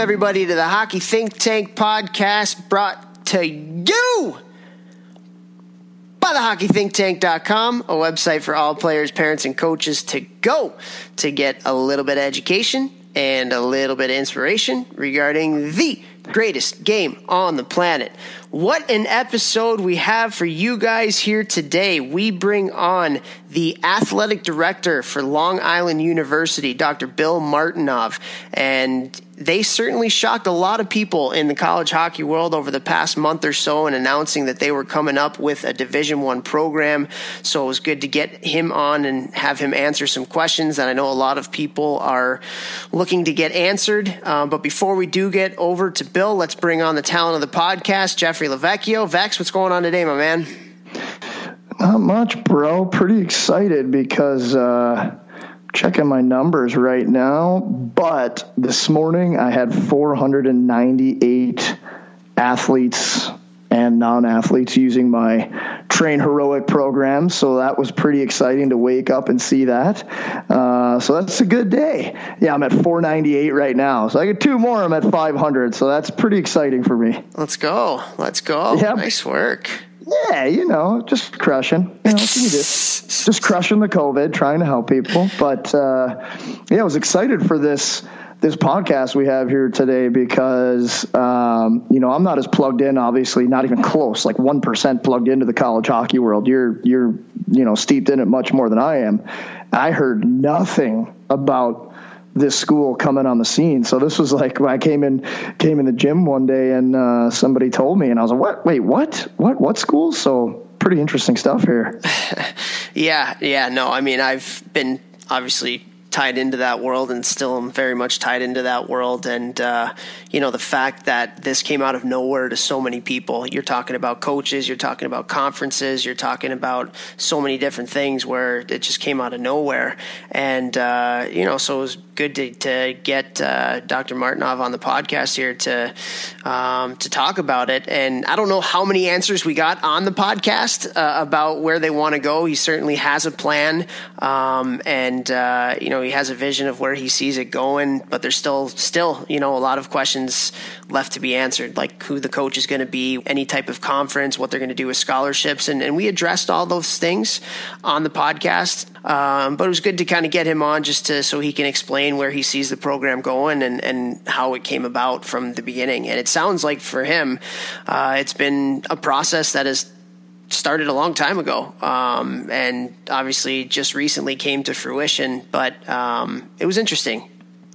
Everybody, to the Hockey Think Tank podcast brought to you by the thehockeythinktank.com, a website for all players, parents, and coaches to go to get a little bit of education and a little bit of inspiration regarding the greatest game on the planet. What an episode we have for you guys here today. We bring on the athletic director for Long Island University, Dr. Bill Martinov, and they certainly shocked a lot of people in the college hockey world over the past month or so in announcing that they were coming up with a division one program so it was good to get him on and have him answer some questions that i know a lot of people are looking to get answered uh, but before we do get over to bill let's bring on the talent of the podcast jeffrey lavecchio vex what's going on today my man? Not much bro. Pretty excited because uh checking my numbers right now, but this morning I had 498 athletes and non athletes using my Train Heroic program. So that was pretty exciting to wake up and see that. Uh, so that's a good day. Yeah, I'm at 498 right now. So I get two more, I'm at 500. So that's pretty exciting for me. Let's go. Let's go. Yep. Nice work. Yeah, you know, just crushing. You know, just, just crushing the COVID, trying to help people. But uh, yeah, I was excited for this this podcast we have here today because um, you know I'm not as plugged in, obviously, not even close, like one percent plugged into the college hockey world. You're you're you know steeped in it much more than I am. I heard nothing about this school coming on the scene. So this was like when I came in came in the gym one day and uh, somebody told me, and I was like, "What? Wait, what? What? What school?" So pretty interesting stuff here. yeah, yeah. No, I mean, I've been obviously tied into that world and still am very much tied into that world. And, uh, you know, the fact that this came out of nowhere to so many people, you're talking about coaches, you're talking about conferences, you're talking about so many different things where it just came out of nowhere. And, uh, you know, so it was good to, to get uh, Dr. Martinov on the podcast here to, um, to talk about it. And I don't know how many answers we got on the podcast uh, about where they want to go. He certainly has a plan. Um, and, uh, you know, he has a vision of where he sees it going, but there's still still you know a lot of questions left to be answered, like who the coach is going to be, any type of conference, what they're going to do with scholarships, and, and we addressed all those things on the podcast. Um, but it was good to kind of get him on just to so he can explain where he sees the program going and and how it came about from the beginning. And it sounds like for him, uh, it's been a process that has started a long time ago, um, and obviously just recently came to fruition. But um, it was interesting.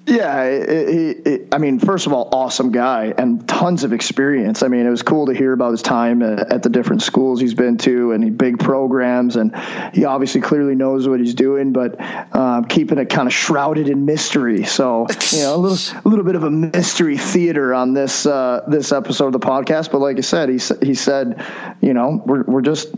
Yeah, I mean, first of all, awesome guy and tons of experience. I mean, it was cool to hear about his time at, at the different schools he's been to and big programs, and he obviously clearly knows what he's doing, but um, keeping it kind of shrouded in mystery. So, you know, a little, a little bit of a mystery theater on this uh, this episode of the podcast. But like I said, he he said, you know, we're we're just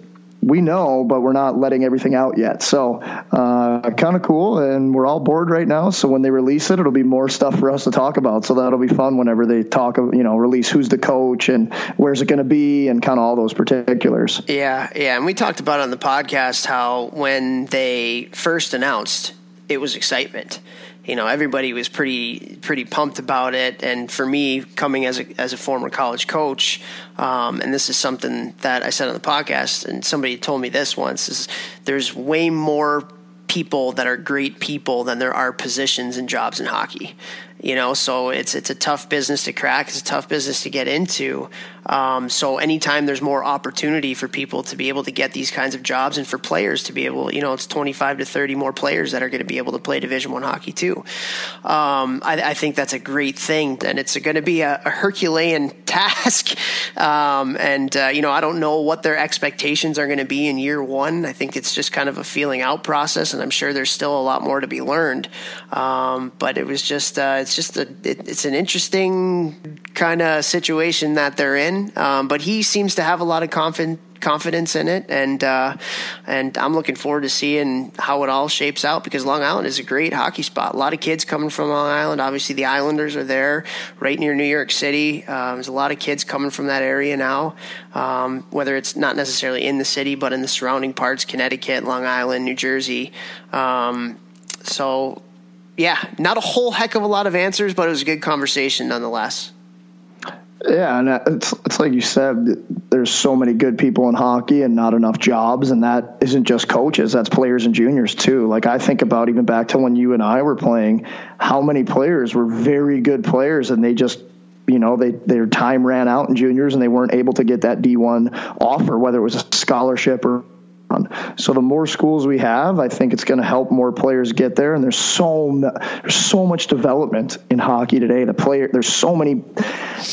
we know, but we're not letting everything out yet. So, uh, kind of cool. And we're all bored right now. So when they release it, it'll be more stuff for us to talk about. So that'll be fun whenever they talk of, you know, release who's the coach and where's it going to be and kind of all those particulars. Yeah. Yeah. And we talked about on the podcast how when they first announced, it was excitement you know everybody was pretty pretty pumped about it. And for me coming as a as a former college coach um, and this is something that I said on the podcast and somebody told me this once is there's way more people that are great people than there are positions and jobs in hockey. You know so it's it's a tough business to crack. It's a tough business to get into um, so anytime there's more opportunity for people to be able to get these kinds of jobs and for players to be able you know it's 25 to 30 more players that are going to be able to play division one hockey too. Um, I, I, think that's a great thing and it's going to be a, a, herculean task. Um, and uh, you know i don't know what their expectations are going to be in year one. I think it's just kind of a feeling out process and i'm sure there's still a lot more to be learned. Um, but it was just uh, it's just a it, it's an interesting kind of situation that they're in. Um, but he seems to have a lot of confidence confidence in it, and uh, and I'm looking forward to seeing how it all shapes out because Long Island is a great hockey spot. A lot of kids coming from Long Island. Obviously, the Islanders are there, right near New York City. Um, there's a lot of kids coming from that area now, um, whether it's not necessarily in the city, but in the surrounding parts, Connecticut, Long Island, New Jersey. Um, so yeah, not a whole heck of a lot of answers, but it was a good conversation nonetheless. Yeah, and uh, it's it's like you said. There's so many good people in hockey, and not enough jobs, and that isn't just coaches. That's players and juniors too. Like I think about even back to when you and I were playing, how many players were very good players, and they just you know they their time ran out in juniors and they weren't able to get that D1 offer whether it was a scholarship or so the more schools we have, I think it's going to help more players get there. And there's so there's so much development in hockey today. The player there's so many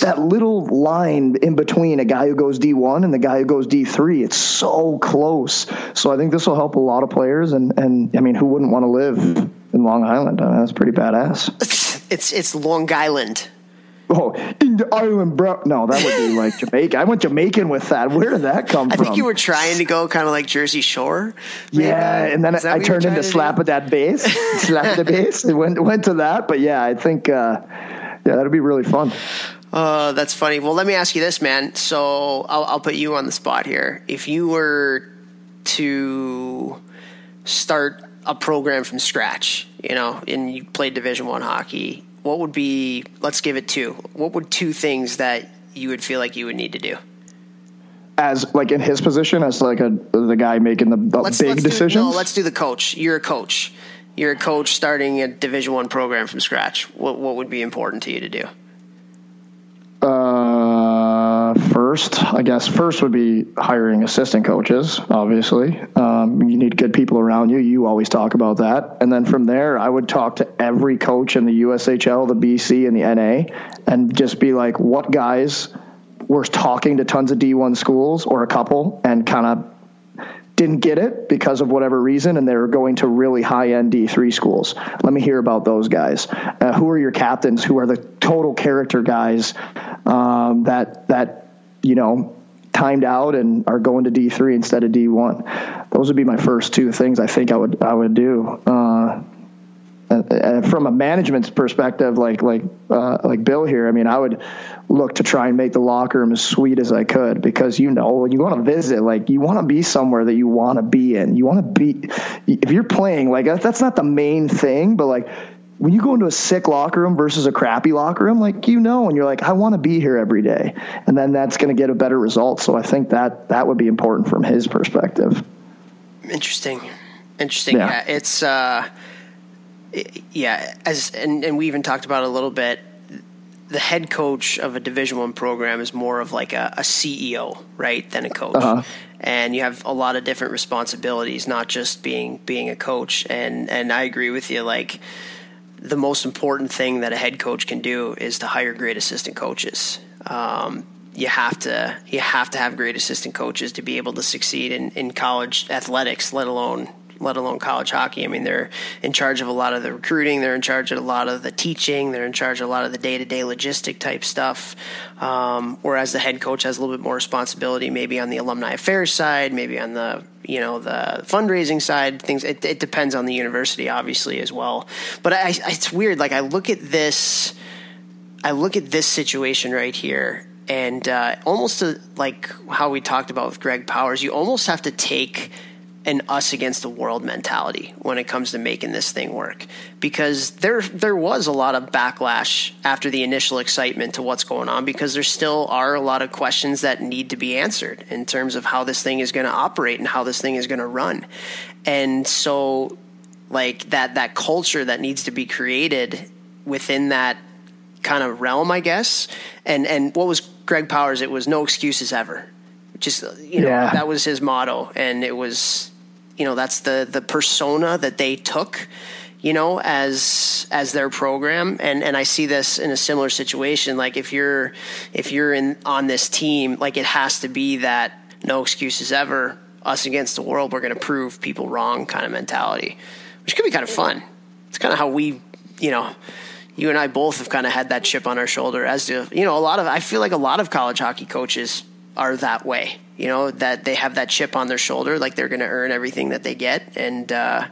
that little line in between a guy who goes D1 and the guy who goes D3. It's so close. So I think this will help a lot of players. And and I mean, who wouldn't want to live in Long Island? I mean, that's pretty badass. It's it's Long Island. Oh, in the island, bro. No, that would be like Jamaica. I went Jamaican with that. Where did that come I from? I think you were trying to go kind of like Jersey Shore. Maybe? Yeah, and then I, I turned into slap at that bass, slap the bass. It went went to that, but yeah, I think uh, yeah, that'd be really fun. Uh, that's funny. Well, let me ask you this, man. So I'll, I'll put you on the spot here. If you were to start a program from scratch, you know, and you played Division One hockey, what would be let's give it two. What would two things that you would feel like you would need to do? As like in his position as like a the guy making the, the let's, big let's decisions? do, no let's do the coach. You're a coach. You're a coach starting a division one program from scratch. What, what would be important to you to do uh, first, I guess first would be hiring assistant coaches. Obviously, um, you need good people around you. You always talk about that, and then from there, I would talk to every coach in the USHL, the BC, and the NA, and just be like, what guys were talking to tons of D1 schools or a couple, and kind of didn't get it because of whatever reason, and they're going to really high end D3 schools. Let me hear about those guys. Uh, who are your captains? Who are the total character guys um, that that you know, timed out and are going to D3 instead of D1. Those would be my first two things I think I would I would do. Uh, from a management perspective, like like uh, like Bill here, I mean, I would look to try and make the locker room as sweet as I could because you know when you want to visit, like you want to be somewhere that you want to be in. You want to be if you're playing like that's not the main thing, but like when you go into a sick locker room versus a crappy locker room, like you know, and you're like, I want to be here every day, and then that's going to get a better result. So I think that that would be important from his perspective. Interesting, interesting. Yeah, yeah it's uh, yeah, as and and we even talked about it a little bit. The head coach of a Division One program is more of like a, a CEO, right, than a coach. Uh-huh and you have a lot of different responsibilities, not just being being a coach. And and I agree with you. Like the most important thing that a head coach can do is to hire great assistant coaches. Um, you have to you have to have great assistant coaches to be able to succeed in, in college athletics, let alone let alone college hockey. I mean, they're in charge of a lot of the recruiting, they're in charge of a lot of the teaching, they're in charge of a lot of the day to day logistic type stuff. Um, whereas the head coach has a little bit more responsibility, maybe on the alumni affairs side, maybe on the you know the fundraising side. Things it, it depends on the university, obviously, as well. But I, I, it's weird. Like I look at this, I look at this situation right here and uh, almost to, like how we talked about with Greg Powers, you almost have to take an us against the world mentality when it comes to making this thing work. Because there there was a lot of backlash after the initial excitement to what's going on because there still are a lot of questions that need to be answered in terms of how this thing is going to operate and how this thing is going to run. And so like that that culture that needs to be created within that kind of realm I guess. And and what was Greg Powers it was no excuses ever. Just you know yeah. that was his motto and it was you know that's the the persona that they took you know as as their program. And and I see this in a similar situation. Like if you're if you're in on this team like it has to be that no excuses ever us against the world we're going to prove people wrong kind of mentality which could be kind of fun. It's kind of how we you know you and I both have kind of had that chip on our shoulder as do you know a lot of I feel like a lot of college hockey coaches are that way you know that they have that chip on their shoulder like they're going to earn everything that they get. And uh,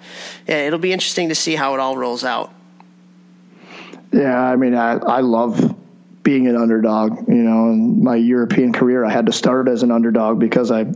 yeah, it'll be interesting to see how it all rolls out. Yeah i mean i, I love being an underdog you know in my european career. I had to start as an underdog because i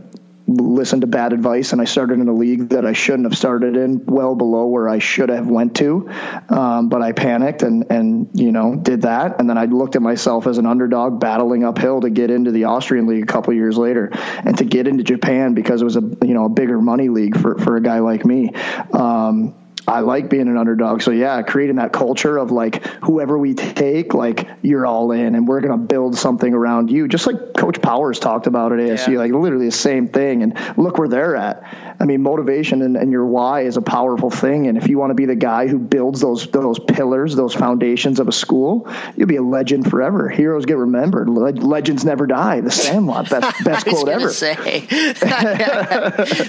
listened to bad advice and I started in a league that I shouldn't have started in, well below where I should have went to. Um, but I panicked and and you know did that, and then I looked at myself as an underdog battling uphill to get into the Austrian league a couple years later, and to get into Japan because it was a you know a bigger money league for for a guy like me. Um, I like being an underdog. So yeah, creating that culture of like whoever we take, like you're all in, and we're gonna build something around you. Just like Coach Powers talked about at ASU, yeah. like literally the same thing. And look where they're at. I mean, motivation and, and your why is a powerful thing. And if you want to be the guy who builds those those pillars, those foundations of a school, you'll be a legend forever. Heroes get remembered. Le- legends never die. The Sandlot, best best quote ever. Say,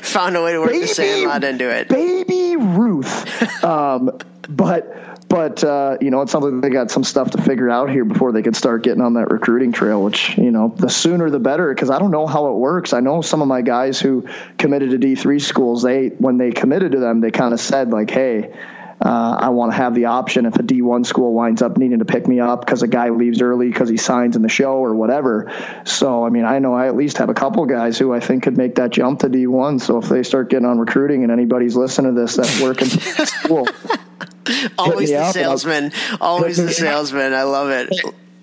found a way to work baby, the Sandlot into it. Baby Ruth, um, but but uh, you know it's something they got some stuff to figure out here before they can start getting on that recruiting trail which you know the sooner the better because i don't know how it works i know some of my guys who committed to d3 schools they when they committed to them they kind of said like hey uh, I want to have the option if a D1 school winds up needing to pick me up because a guy leaves early because he signs in the show or whatever. So, I mean, I know I at least have a couple guys who I think could make that jump to D1. So, if they start getting on recruiting and anybody's listening to this that's working school, always the salesman. Always the salesman. I love it.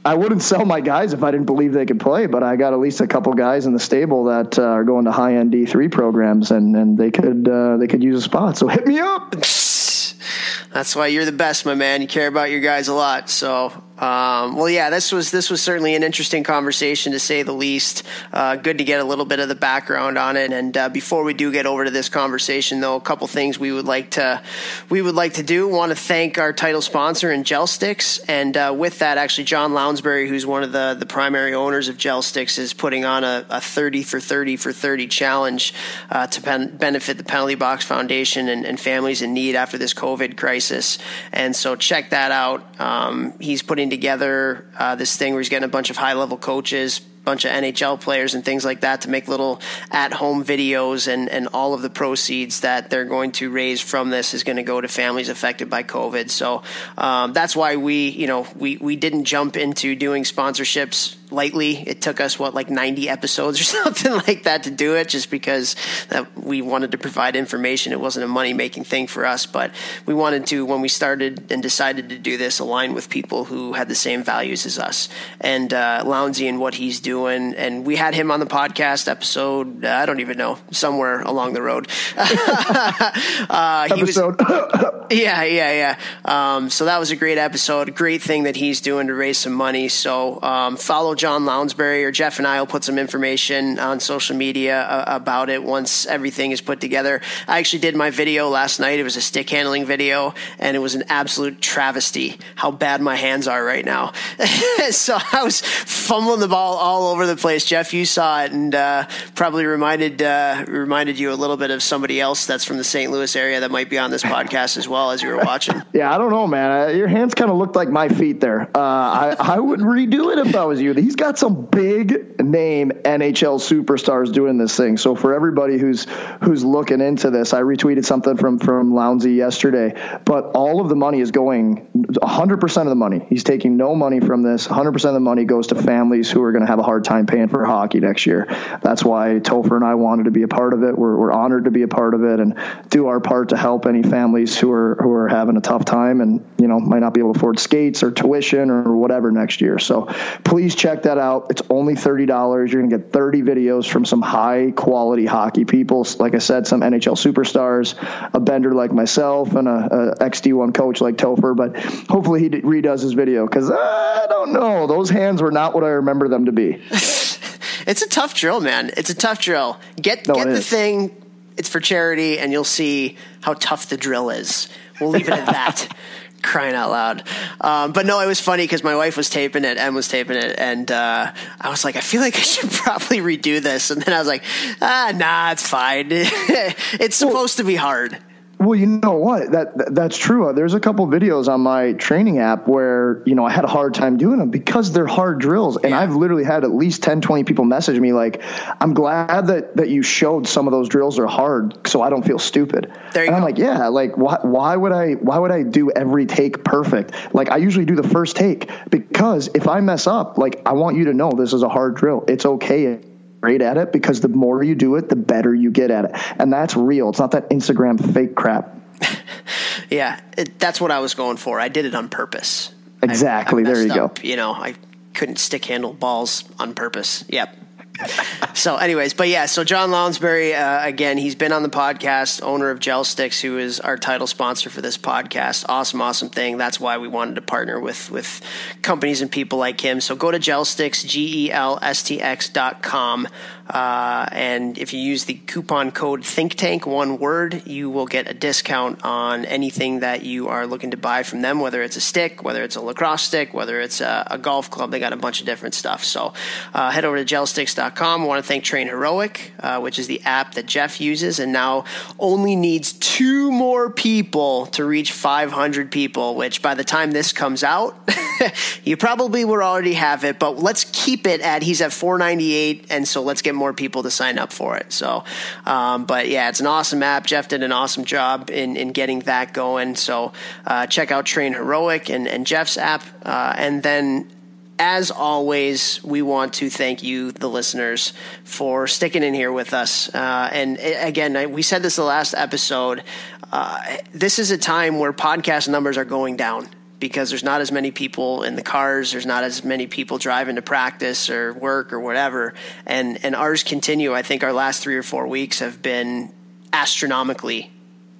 I wouldn't sell my guys if I didn't believe they could play, but I got at least a couple guys in the stable that uh, are going to high end D three programs, and and they could uh, they could use a spot. So hit me up. That's why you're the best, my man. You care about your guys a lot. So um, well, yeah, this was this was certainly an interesting conversation to say the least. Uh, good to get a little bit of the background on it. And uh, before we do get over to this conversation, though, a couple things we would like to we would like to do. Want to thank our title sponsor in GELSTX, and uh, with that, actually, John Lounsbury, who's one of the the primary owners of GELSTX, is putting on a, a thirty for thirty for thirty challenge uh, to pen- benefit the Penalty Box Foundation and, and, families in need after this COVID crisis. And so, check that out. Um, he's putting putting together uh, this thing where he's getting a bunch of high level coaches, bunch of NHL players and things like that to make little at home videos and, and all of the proceeds that they're going to raise from this is going to go to families affected by COVID. So um, that's why we, you know, we, we didn't jump into doing sponsorships lightly. It took us what like 90 episodes or something like that to do it, just because that we wanted to provide information. It wasn't a money making thing for us, but we wanted to when we started and decided to do this align with people who had the same values as us. And uh, Lounsey and what he's doing, and we had him on the podcast episode. Uh, I don't even know somewhere along the road. uh, episode. Was, yeah, yeah, yeah. Um, so that was a great episode. A great thing that he's doing to raise some money. So um, follow John Lounsbury or Jeff and I will put some information on social media uh, about it once everything is put together. I actually did my video last night. It was a stick handling video, and it was an absolute travesty how bad my hands are right now. so I was fumbling the ball all over the place. Jeff, you saw it, and uh, probably reminded uh, reminded you a little bit of somebody else that's from the St. Louis area that might be on this podcast as well as you were watching. Yeah, I don't know, man. Your hands kind of looked like my feet there. Uh, I, I would redo it if I was you he's got some big name NHL superstars doing this thing. So for everybody who's who's looking into this, I retweeted something from from Lounsey yesterday. But all of the money is going 100 percent of the money. He's taking no money from this. 100 percent of the money goes to families who are going to have a hard time paying for hockey next year. That's why Topher and I wanted to be a part of it. We're, we're honored to be a part of it and do our part to help any families who are who are having a tough time and you know might not be able to afford skates or tuition or whatever next year. So please check check that out. It's only $30. You're going to get 30 videos from some high quality hockey people. Like I said, some NHL superstars, a bender like myself, and a, a XD1 coach like Topher. But hopefully he redoes his video because I don't know. Those hands were not what I remember them to be. it's a tough drill, man. It's a tough drill. Get, no, get the is. thing. It's for charity, and you'll see how tough the drill is. We'll leave it at that. crying out loud. Um, but no, it was funny because my wife was taping it, and was taping it, and uh, I was like, I feel like I should probably redo this. And then I was like, ah, nah, it's fine. it's supposed to be hard. Well, you know what? That that's true. Uh, there's a couple videos on my training app where, you know, I had a hard time doing them because they're hard drills. And yeah. I've literally had at least 10, 20 people message me like, I'm glad that, that you showed some of those drills are hard so I don't feel stupid. There you and go. I'm like, yeah, like why, why would I why would I do every take perfect? Like I usually do the first take because if I mess up, like I want you to know this is a hard drill. It's okay great at it because the more you do it, the better you get at it. And that's real. It's not that Instagram fake crap. yeah, it, that's what I was going for. I did it on purpose. Exactly. I, I there you up, go. You know, I couldn't stick handle balls on purpose. Yep so, anyways, but yeah, so John Lounsbury, uh, again, he's been on the podcast, owner of GELSTX, who is our title sponsor for this podcast. Awesome, awesome thing. That's why we wanted to partner with with companies and people like him. So go to GELSTX, G E L S T X dot com. Uh, and if you use the coupon code Think Tank, one word, you will get a discount on anything that you are looking to buy from them, whether it's a stick, whether it's a lacrosse stick, whether it's a, a golf club. They got a bunch of different stuff. So uh, head over to gelstx.com. Want to thank Train Heroic, uh, which is the app that Jeff uses and now only needs two more people to reach 500 people, which by the time this comes out, you probably will already have it, but let's keep it at, he's at 498. And so let's get more people to sign up for it. So, um, but yeah, it's an awesome app. Jeff did an awesome job in, in getting that going. So, uh, check out Train Heroic and, and Jeff's app. Uh, and then as always, we want to thank you, the listeners, for sticking in here with us. Uh, and again, we said this the last episode. Uh, this is a time where podcast numbers are going down because there's not as many people in the cars, there's not as many people driving to practice or work or whatever. And and ours continue. I think our last 3 or 4 weeks have been astronomically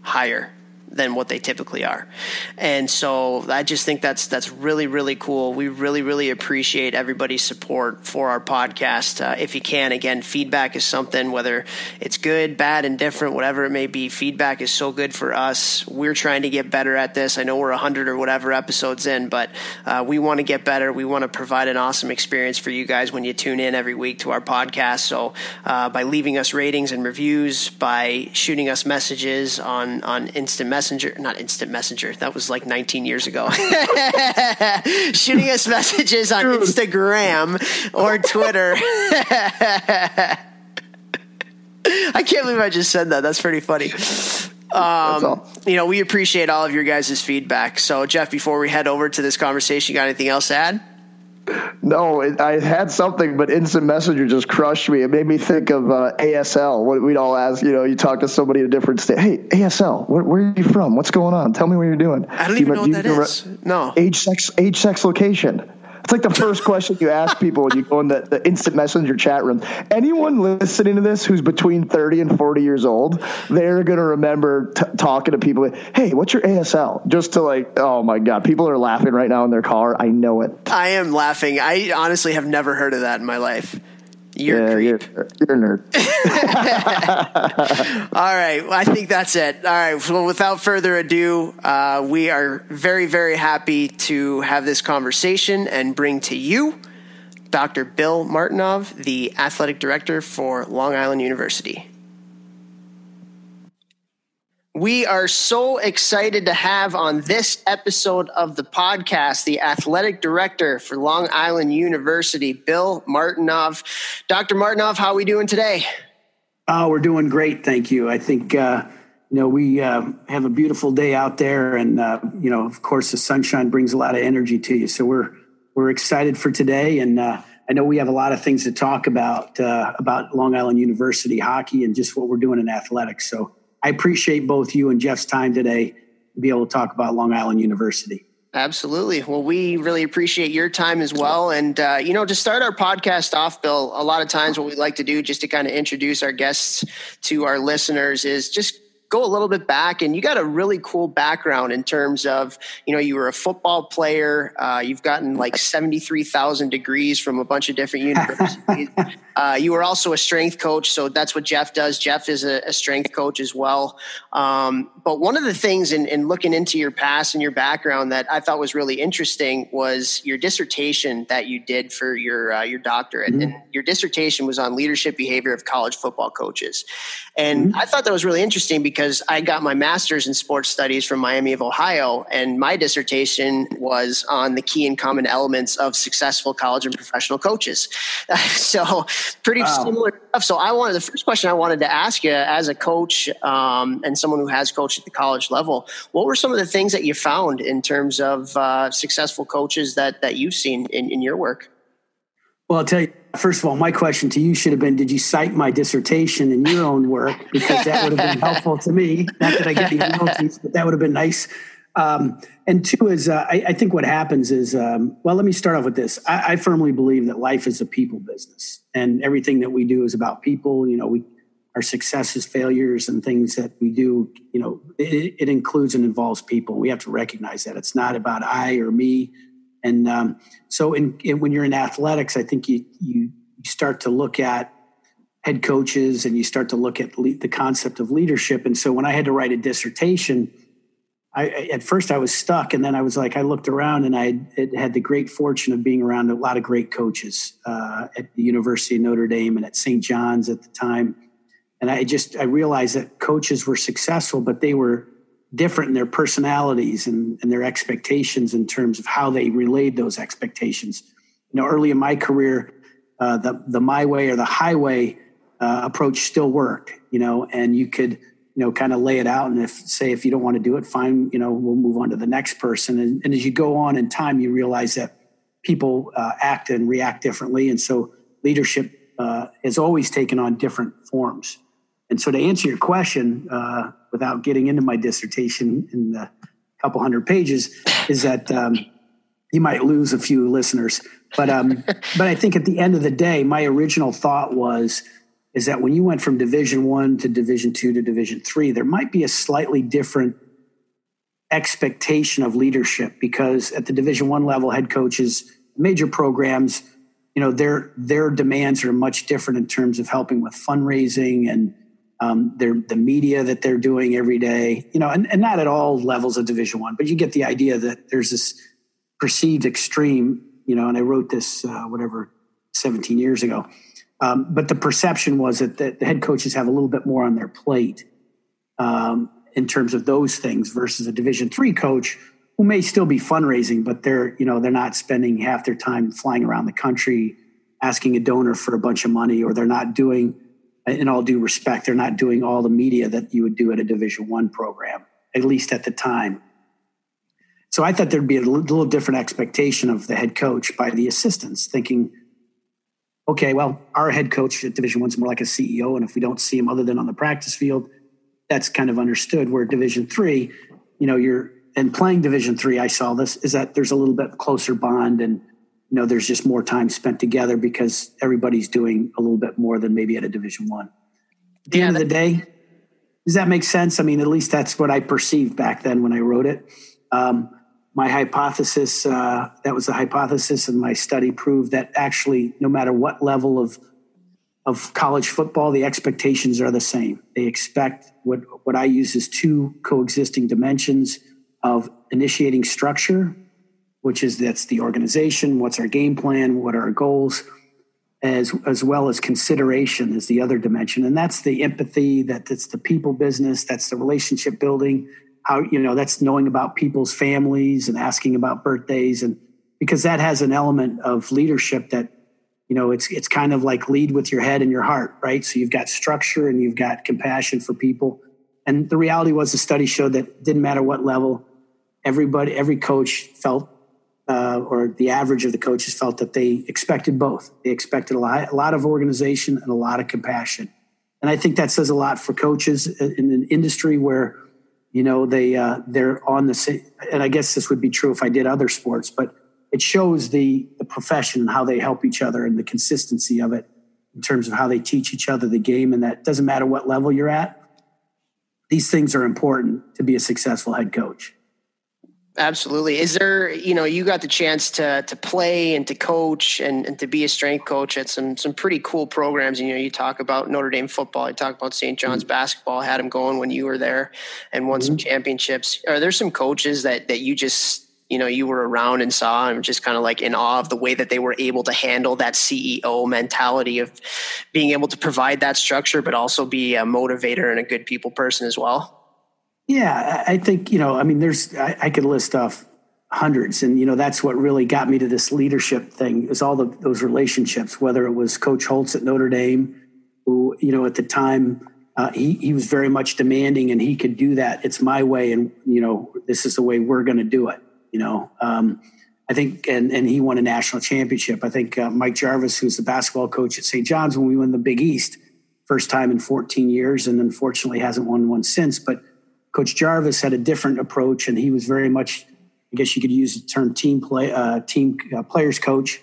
higher than what they typically are. And so I just think that's that's really really cool. We really really appreciate everybody's support for our podcast. Uh, if you can, again, feedback is something whether it's good, bad, indifferent, whatever it may be. Feedback is so good for us. We're trying to get better at this. I know we're 100 or whatever episodes in, but uh, we want to get better. We want to provide an awesome experience for you guys when you tune in every week to our podcast. So uh, by leaving us ratings and reviews, by shooting us messages on on instant message Messenger, not Instant Messenger. That was like 19 years ago. Shooting us messages on Instagram or Twitter. I can't believe I just said that. That's pretty funny. Um, you know, we appreciate all of your guys' feedback. So, Jeff, before we head over to this conversation, you got anything else to add? No, it, I had something, but instant messenger just crushed me. It made me think of uh, ASL. What we'd all ask, you know, you talk to somebody in a different state. Hey, ASL, where, where, are you from? What's going on? Tell me what you're doing. I don't do even you, know what that is. No. Age, sex, age, sex, location. It's like the first question you ask people when you go in the, the instant messenger chat room. Anyone listening to this who's between 30 and 40 years old, they're going to remember t- talking to people. Hey, what's your ASL? Just to like, oh my God, people are laughing right now in their car. I know it. I am laughing. I honestly have never heard of that in my life. You're yeah, creep. You're, you're a nerd. All right. Well, I think that's it. All right. Well, without further ado, uh, we are very, very happy to have this conversation and bring to you Dr. Bill Martinov, the athletic director for Long Island University. We are so excited to have on this episode of the podcast the athletic director for Long Island University, Bill Martinov. Dr. Martinov, how are we doing today? Oh, we're doing great, thank you. I think uh, you know we uh, have a beautiful day out there, and uh, you know, of course, the sunshine brings a lot of energy to you. So we're we're excited for today, and uh, I know we have a lot of things to talk about uh, about Long Island University hockey and just what we're doing in athletics. So I appreciate both you and Jeff's time today to be able to talk about Long Island University. Absolutely. Well, we really appreciate your time as well. And, uh, you know, to start our podcast off, Bill, a lot of times what we like to do just to kind of introduce our guests to our listeners is just go a little bit back and you got a really cool background in terms of you know you were a football player uh, you've gotten like 73000 degrees from a bunch of different universities. Uh, you were also a strength coach so that's what jeff does. Jeff is a, a strength coach as well. Um, but one of the things in, in, looking into your past and your background that i thought was really interesting was your dissertation that you did for your uh, your doctorate. Mm-hmm. and your dissertation was on leadership behavior of college football coaches. And mm-hmm. i thought that was really interesting because because I got my master's in sports studies from Miami of Ohio, and my dissertation was on the key and common elements of successful college and professional coaches. so, pretty wow. similar stuff. So, I wanted the first question I wanted to ask you as a coach um, and someone who has coached at the college level, what were some of the things that you found in terms of uh, successful coaches that that you've seen in, in your work? Well, I'll tell you, first of all, my question to you should have been Did you cite my dissertation in your own work? Because that would have been helpful to me. Not that I get any royalties, but that would have been nice. Um, and two is, uh, I, I, think what happens is, um, well, let me start off with this. I, I, firmly believe that life is a people business, and everything that we do is about people. You know, we our successes, failures, and things that we do. You know, it, it includes and involves people. We have to recognize that it's not about I or me and um, so, in, in, when you're in athletics, I think you, you start to look at head coaches and you start to look at le- the concept of leadership. And so, when I had to write a dissertation, I, at first I was stuck, and then I was like, I looked around, and I had the great fortune of being around a lot of great coaches uh, at the University of Notre Dame and at St. John's at the time. And I just I realized that coaches were successful, but they were different in their personalities and, and their expectations in terms of how they relayed those expectations. You know, early in my career, uh, the the my way or the highway uh, approach still worked. You know, and you could you know kind of lay it out, and if say if you don't want to do it, fine. You know, we'll move on to the next person. And, and as you go on in time, you realize that people uh, act and react differently, and so leadership uh, has always taken on different forms. And so, to answer your question, uh, without getting into my dissertation in the couple hundred pages, is that um, you might lose a few listeners. But um, but I think at the end of the day, my original thought was is that when you went from Division One to Division Two to Division Three, there might be a slightly different expectation of leadership because at the Division One level, head coaches, major programs, you know, their their demands are much different in terms of helping with fundraising and um, their the media that they're doing every day, you know, and, and not at all levels of Division One, but you get the idea that there's this perceived extreme, you know. And I wrote this uh, whatever 17 years ago, um, but the perception was that the, the, head coaches have a little bit more on their plate um, in terms of those things versus a Division Three coach who may still be fundraising, but they're you know they're not spending half their time flying around the country asking a donor for a bunch of money, or they're not doing in all due respect, they're not doing all the media that you would do at a Division One program, at least at the time. So I thought there'd be a little different expectation of the head coach by the assistants, thinking, okay, well, our head coach at Division One's more like a CEO, and if we don't see him other than on the practice field, that's kind of understood. Where Division Three, you know, you're and playing Division Three, I saw this is that there's a little bit closer bond and you know there's just more time spent together because everybody's doing a little bit more than maybe at a division one. At the yeah, end of the day does that make sense? I mean at least that's what i perceived back then when i wrote it. Um, my hypothesis uh, that was the hypothesis and my study proved that actually no matter what level of of college football the expectations are the same. They expect what what i use is two coexisting dimensions of initiating structure which is that's the organization, what's our game plan, what are our goals, as as well as consideration is the other dimension, and that's the empathy, that that's the people business, that's the relationship building, how you know that's knowing about people's families and asking about birthdays, and because that has an element of leadership that you know it's it's kind of like lead with your head and your heart, right? So you've got structure and you've got compassion for people, and the reality was the study showed that didn't matter what level everybody every coach felt uh, or the average of the coaches felt that they expected both. They expected a lot, a lot of organization and a lot of compassion. And I think that says a lot for coaches in an industry where, you know, they uh, they're on the same. And I guess this would be true if I did other sports, but it shows the the profession and how they help each other and the consistency of it in terms of how they teach each other the game. And that doesn't matter what level you're at. These things are important to be a successful head coach. Absolutely. Is there, you know, you got the chance to to play and to coach and, and to be a strength coach at some some pretty cool programs. You know, you talk about Notre Dame football, you talk about St. John's mm-hmm. basketball, had them going when you were there and won mm-hmm. some championships. Are there some coaches that that you just you know you were around and saw and just kind of like in awe of the way that they were able to handle that CEO mentality of being able to provide that structure but also be a motivator and a good people person as well? Yeah, I think, you know, I mean, there's, I, I could list off hundreds. And, you know, that's what really got me to this leadership thing is all the, those relationships, whether it was Coach Holtz at Notre Dame, who, you know, at the time, uh, he, he was very much demanding and he could do that. It's my way. And, you know, this is the way we're going to do it, you know. Um, I think, and, and he won a national championship. I think uh, Mike Jarvis, who's the basketball coach at St. John's when we won the Big East, first time in 14 years, and unfortunately hasn't won one since. But Coach Jarvis had a different approach, and he was very much, I guess you could use the term team play, uh, team uh, players coach.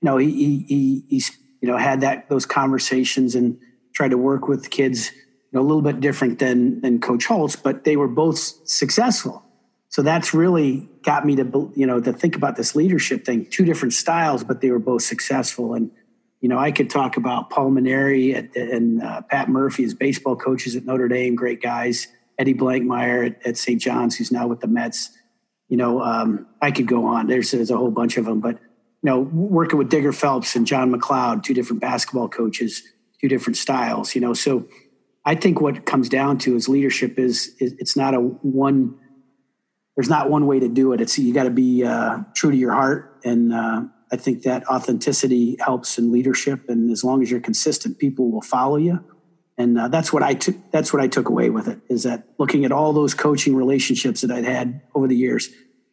You know, he, he, he you know had that those conversations and tried to work with kids. You know, a little bit different than than Coach Holtz, but they were both successful. So that's really got me to you know to think about this leadership thing. Two different styles, but they were both successful. And you know, I could talk about Paul Mainieri and uh, Pat Murphy as baseball coaches at Notre Dame, great guys. Eddie Blankmeyer at, at St. John's, who's now with the Mets. You know, um, I could go on. There's, there's a whole bunch of them, but you know, working with Digger Phelps and John MacLeod, two different basketball coaches, two different styles. You know, so I think what comes down to is leadership is, is it's not a one there's not one way to do it. It's you got to be uh, true to your heart, and uh, I think that authenticity helps in leadership. And as long as you're consistent, people will follow you. And uh, that's what I took. That's what I took away with it is that looking at all those coaching relationships that I'd had over the years,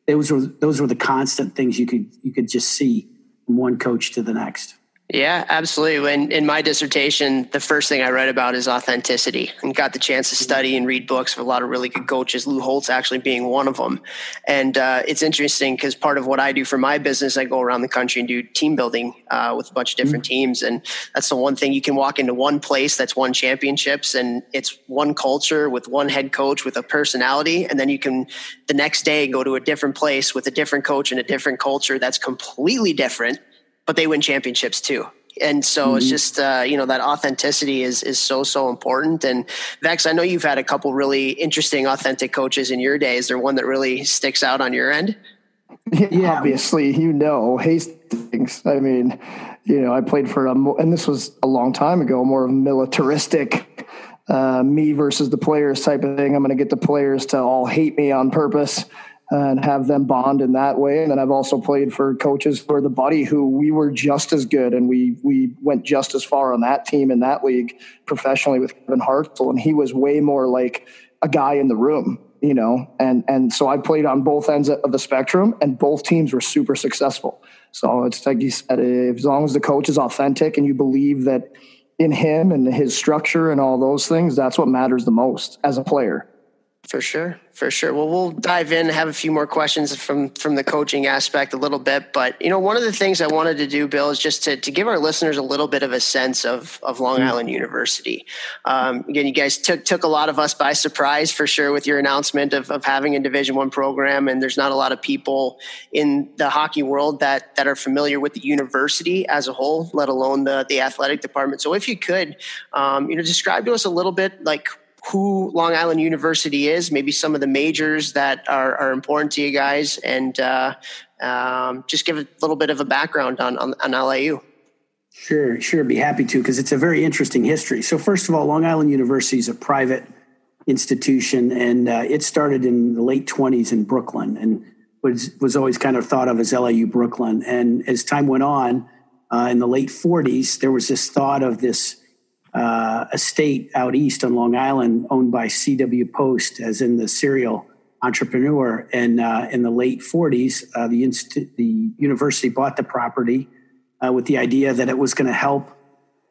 those were those were the constant things you could you could just see from one coach to the next. Yeah, absolutely. When in my dissertation, the first thing I read about is authenticity and got the chance to study and read books of a lot of really good coaches, Lou Holtz actually being one of them. And uh, it's interesting because part of what I do for my business, I go around the country and do team building uh, with a bunch of different mm-hmm. teams. And that's the one thing you can walk into one place that's won championships and it's one culture with one head coach with a personality. And then you can the next day go to a different place with a different coach and a different culture that's completely different but they win championships too. And so mm-hmm. it's just uh, you know that authenticity is is so so important. And Vex, I know you've had a couple really interesting, authentic coaches in your day. Is there one that really sticks out on your end? Yeah, obviously, you know Hastings. I mean, you know, I played for a, and this was a long time ago, more of militaristic, uh, me versus the players type of thing. I'm going to get the players to all hate me on purpose and have them bond in that way. And then I've also played for coaches for the buddy who we were just as good and we we went just as far on that team in that league professionally with Kevin Hartzell. And he was way more like a guy in the room, you know. And and so I played on both ends of the spectrum and both teams were super successful. So it's like you said, as long as the coach is authentic and you believe that in him and his structure and all those things, that's what matters the most as a player. For sure, for sure. Well, we'll dive in, have a few more questions from from the coaching aspect a little bit. But you know, one of the things I wanted to do, Bill, is just to, to give our listeners a little bit of a sense of of Long mm-hmm. Island University. Um, again, you guys took took a lot of us by surprise for sure with your announcement of, of having a Division One program, and there's not a lot of people in the hockey world that that are familiar with the university as a whole, let alone the the athletic department. So, if you could, um, you know, describe to us a little bit like who Long Island University is, maybe some of the majors that are, are important to you guys, and uh, um, just give a little bit of a background on, on, on LIU. Sure, sure, be happy to because it's a very interesting history. So, first of all, Long Island University is a private institution, and uh, it started in the late 20s in Brooklyn and was, was always kind of thought of as LIU Brooklyn. And as time went on, uh, in the late 40s, there was this thought of this uh, estate out east on Long Island owned by C.W. Post, as in the serial entrepreneur. And uh, in the late 40s, uh, the, inst- the university bought the property uh, with the idea that it was going to help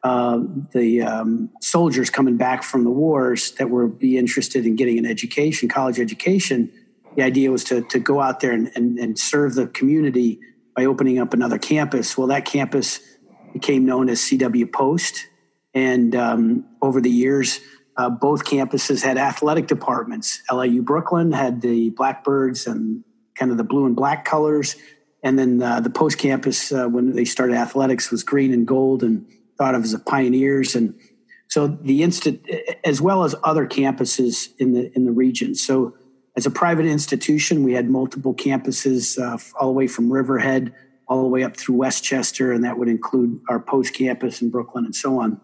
uh, the um, soldiers coming back from the wars that were be interested in getting an education, college education. The idea was to, to go out there and, and, and serve the community by opening up another campus. Well, that campus became known as CW Post and um, over the years, uh, both campuses had athletic departments. LIU Brooklyn had the Blackbirds and kind of the blue and black colors. And then uh, the post campus, uh, when they started athletics, was green and gold and thought of as the pioneers. And so the instant, as well as other campuses in the in the region. So as a private institution, we had multiple campuses uh, all the way from Riverhead all the way up through Westchester, and that would include our post campus in Brooklyn and so on.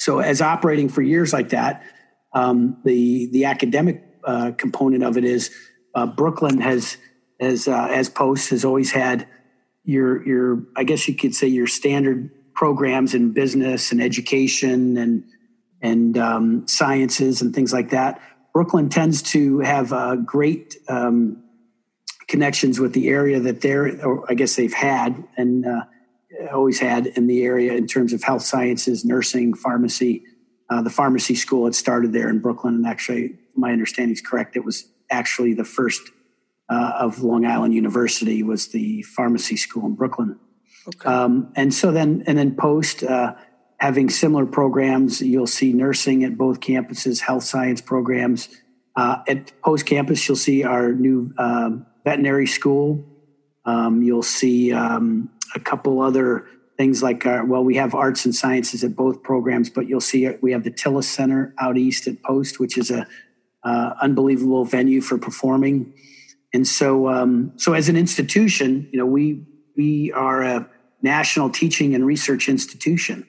So, as operating for years like that, um, the the academic uh, component of it is uh, Brooklyn has as uh, as Post has always had your your I guess you could say your standard programs in business and education and and um, sciences and things like that. Brooklyn tends to have a great um, connections with the area that they're, or I guess they've had and uh, always had in the area in terms of health sciences, nursing, pharmacy. Uh, the pharmacy school had started there in Brooklyn, and actually, my understanding is correct. It was actually the first uh, of Long Island University was the pharmacy school in Brooklyn. Okay. Um, and so then, and then post uh, having similar programs, you'll see nursing at both campuses, health science programs. Uh, at post campus, you'll see our new um, veterinary school. Um, you'll see um, a couple other things like our, well, we have arts and sciences at both programs, but you'll see we have the Tilles Center out east at Post, which is a uh, unbelievable venue for performing. And so, um, so as an institution, you know, we we are a national teaching and research institution,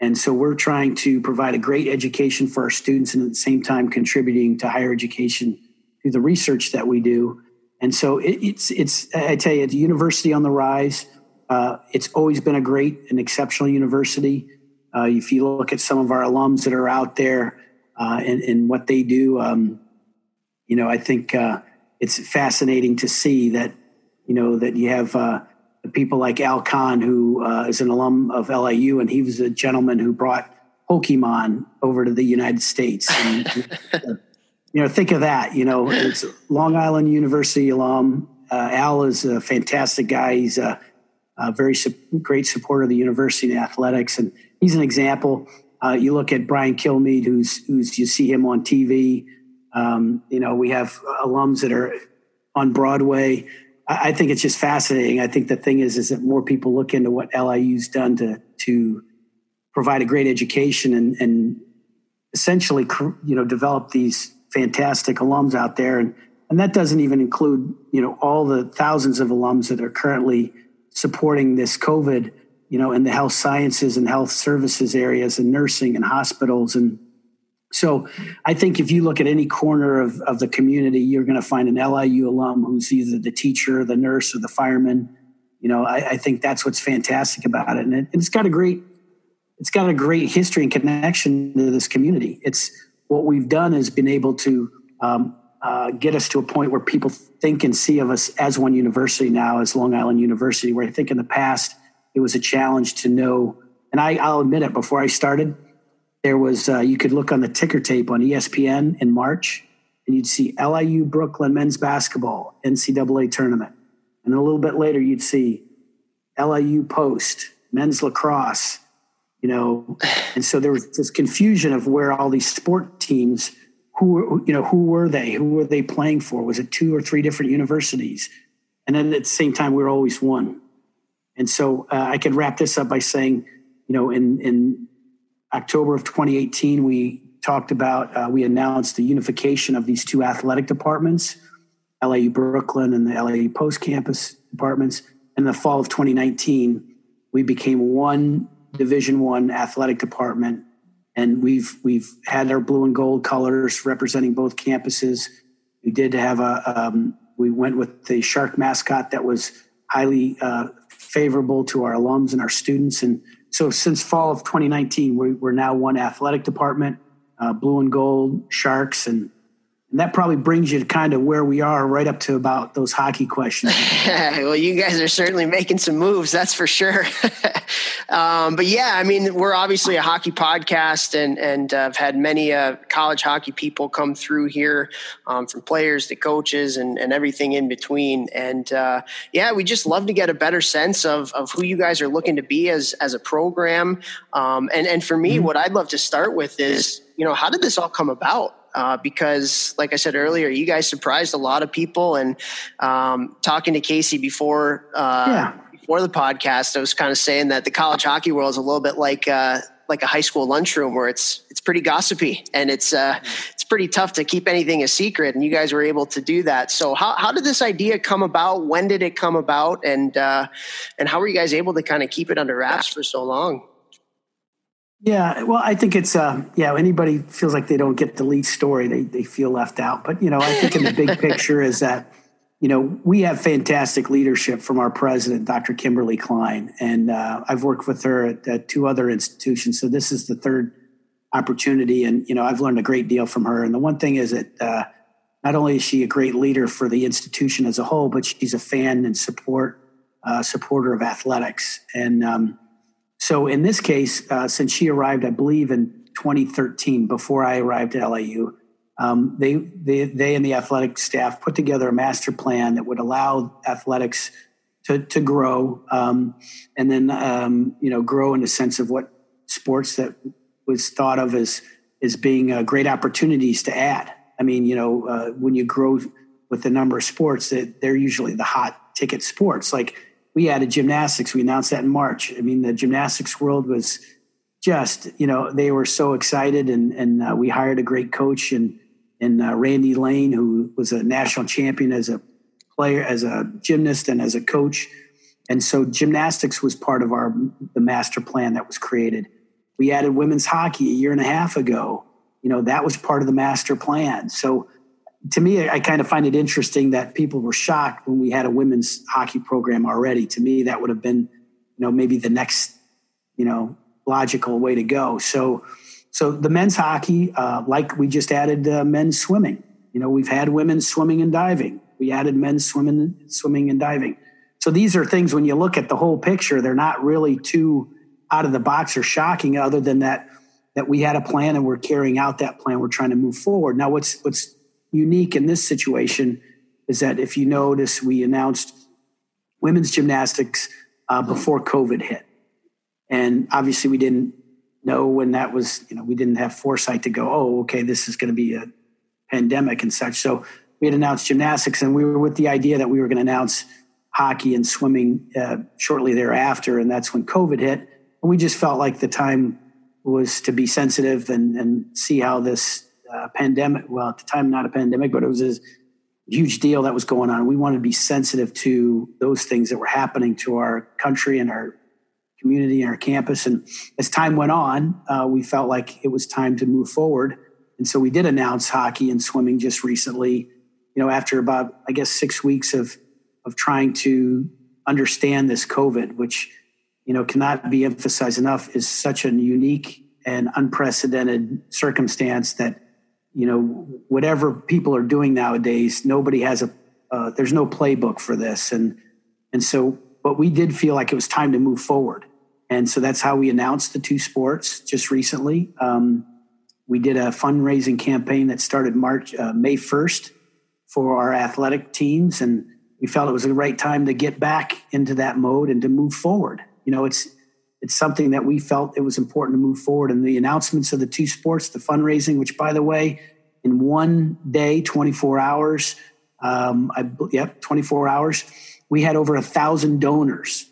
and so we're trying to provide a great education for our students, and at the same time contributing to higher education through the research that we do. And so it, it's it's I tell you, it's a university on the rise. Uh, it's always been a great and exceptional university. Uh, if you look at some of our alums that are out there uh, and, and, what they do, um, you know, I think uh, it's fascinating to see that, you know, that you have uh, people like Al Kahn, who uh, is an alum of LIU, and he was a gentleman who brought Pokemon over to the United States. And, you know, think of that. You know, it's Long Island University alum. Al is a fantastic guy. He's a, a very su- great supporter of the university and athletics, and he's an example. Uh, you look at Brian Kilmeade, who's who's you see him on TV. Um, you know, we have alums that are on Broadway. I, I, think it's just fascinating. I think the thing is, is that more people look into what LIU's done to to provide a great education and, and essentially, you know, develop these fantastic alums out there, and and that doesn't even include you know all the thousands of alums that are currently supporting this COVID, you know, in the health sciences and health services areas, and nursing and hospitals and so I think if you look at any corner of, of the community, you're going to find an LIU alum who's either the teacher, the nurse, or the fireman. You know, I, I think that's what's fantastic about it, and it, it's got a great, it's got a great history and connection to this community. It's what we've done is been able to um, uh, get us to a point where people think and see of us as one university now, as Long Island University. Where I think in the past it was a challenge to know, and I, I'll admit it. Before I started, there was uh, you could look on the ticker tape on ESPN in March, and you'd see LIU Brooklyn men's basketball NCAA tournament, and a little bit later you'd see LIU Post men's lacrosse, you know, and so there was this confusion of where all these sport teams who you know who were they? Who were they playing for? Was it two or three different universities? And then at the same time we were always one. And so uh, i could wrap this up by saying you know in in October of 2018, we talked about, uh, we announced the unification of these two athletic departments, LIU Brooklyn and the LIU Post Campus departments. In the fall of 2019, we became one Division One athletic department, and we've we've had our blue and gold colors representing both campuses. We did have a um, we went with the shark mascot that was highly uh, favorable to our alums and our students, and so since fall of 2019, we, are now one athletic department, uh, blue and gold, Sharks, and and that probably brings you to kind of where we are right up to about those hockey questions. well, you guys are certainly making some moves, that's for sure. um, but yeah, I mean, we're obviously a hockey podcast, and and uh, I've had many uh, college hockey people come through here, um, from players to coaches and, and everything in between. And uh, yeah, we just love to get a better sense of of who you guys are looking to be as as a program. Um, and and for me, mm-hmm. what I'd love to start with is, you know, how did this all come about? Uh, because, like I said earlier, you guys surprised a lot of people. And um, talking to Casey before uh, yeah. before the podcast, I was kind of saying that the college hockey world is a little bit like uh, like a high school lunchroom where it's it's pretty gossipy and it's uh, it's pretty tough to keep anything a secret. And you guys were able to do that. So how how did this idea come about? When did it come about? And uh, and how were you guys able to kind of keep it under wraps for so long? Yeah, well, I think it's uh, yeah. Anybody feels like they don't get the lead story, they they feel left out. But you know, I think in the big picture is that you know we have fantastic leadership from our president, Dr. Kimberly Cline, and uh, I've worked with her at, at, two other institutions. So this is the third opportunity, and you know I've learned a great deal from her. And the one thing is that uh, not only is she a great leader for the institution as a whole, but she's a fan and support uh, supporter of athletics. And um, so, in this case, uh, since she arrived, I believe in 2013, before I arrived at LIU, um, they, they they and the athletic staff put together a master plan that would allow athletics to to grow, um, and then um, you know grow in the sense of what sports that was thought of as as being uh, great opportunities to add. I mean, you know, uh, when you grow with the number of sports, that they're usually the hot ticket sports. Like we added gymnastics. We announced that in March. I mean, the gymnastics world was just, you know, they were so excited, and and uh, we hired a great coach and and uh, Randy Lane, who was a national champion as a player, as a gymnast, and as a coach. And so gymnastics was part of our the master plan that was created. We added women's hockey a year and a half ago. You know, that was part of the master plan. So to me, I kind of find it interesting that people were shocked when we had a women's hockey program already. To me, that would have been, you know, maybe the next, you know, logical way to go. So, so the men's hockey, uh, like we just added uh, men's swimming. You know, we've had women's swimming and diving. We added men's swimming, swimming and diving. So these are things when you look at the whole picture, they're not really too out of the box or shocking, other than that that we had a plan and we're carrying out that plan. We're trying to move forward. Now, what's what's unique in this situation is that if you notice, we announced women's gymnastics uh, before COVID hit, and obviously we didn't know when that was. You know, we didn't have foresight to go, oh, okay, this is going to be a pandemic and such. So we had announced gymnastics, and we were with the idea that we were going to announce hockey and swimming uh, shortly thereafter, and that's when COVID hit. And we just felt like the time was to be sensitive and, and see how this uh, pandemic, well, at the time, not a pandemic, but it was a huge deal that was going on. We wanted to be sensitive to those things that were happening to our country and our community and our campus. And as time went on, uh, we felt like it was time to move forward. And so we did announce hockey and swimming just recently, you know, after about, I guess, six weeks of, of trying to understand this COVID, which, you know, cannot be emphasized enough is such a unique and unprecedented circumstance that you know whatever people are doing nowadays nobody has a uh, there's no playbook for this. And and so but we did feel like it was time to move forward. And so that's how we announced the two sports just recently. Um, we did a fundraising campaign that started march uh, may 1st for our athletic teams. And we felt it was the right time to get back into that mode and to move forward. You know it's it's something that we felt it was important to move forward. And the announcements of the two sports, the fundraising, which by the way, in one day, 24 hours, um, I, yep, 24 hours, we had over a thousand donors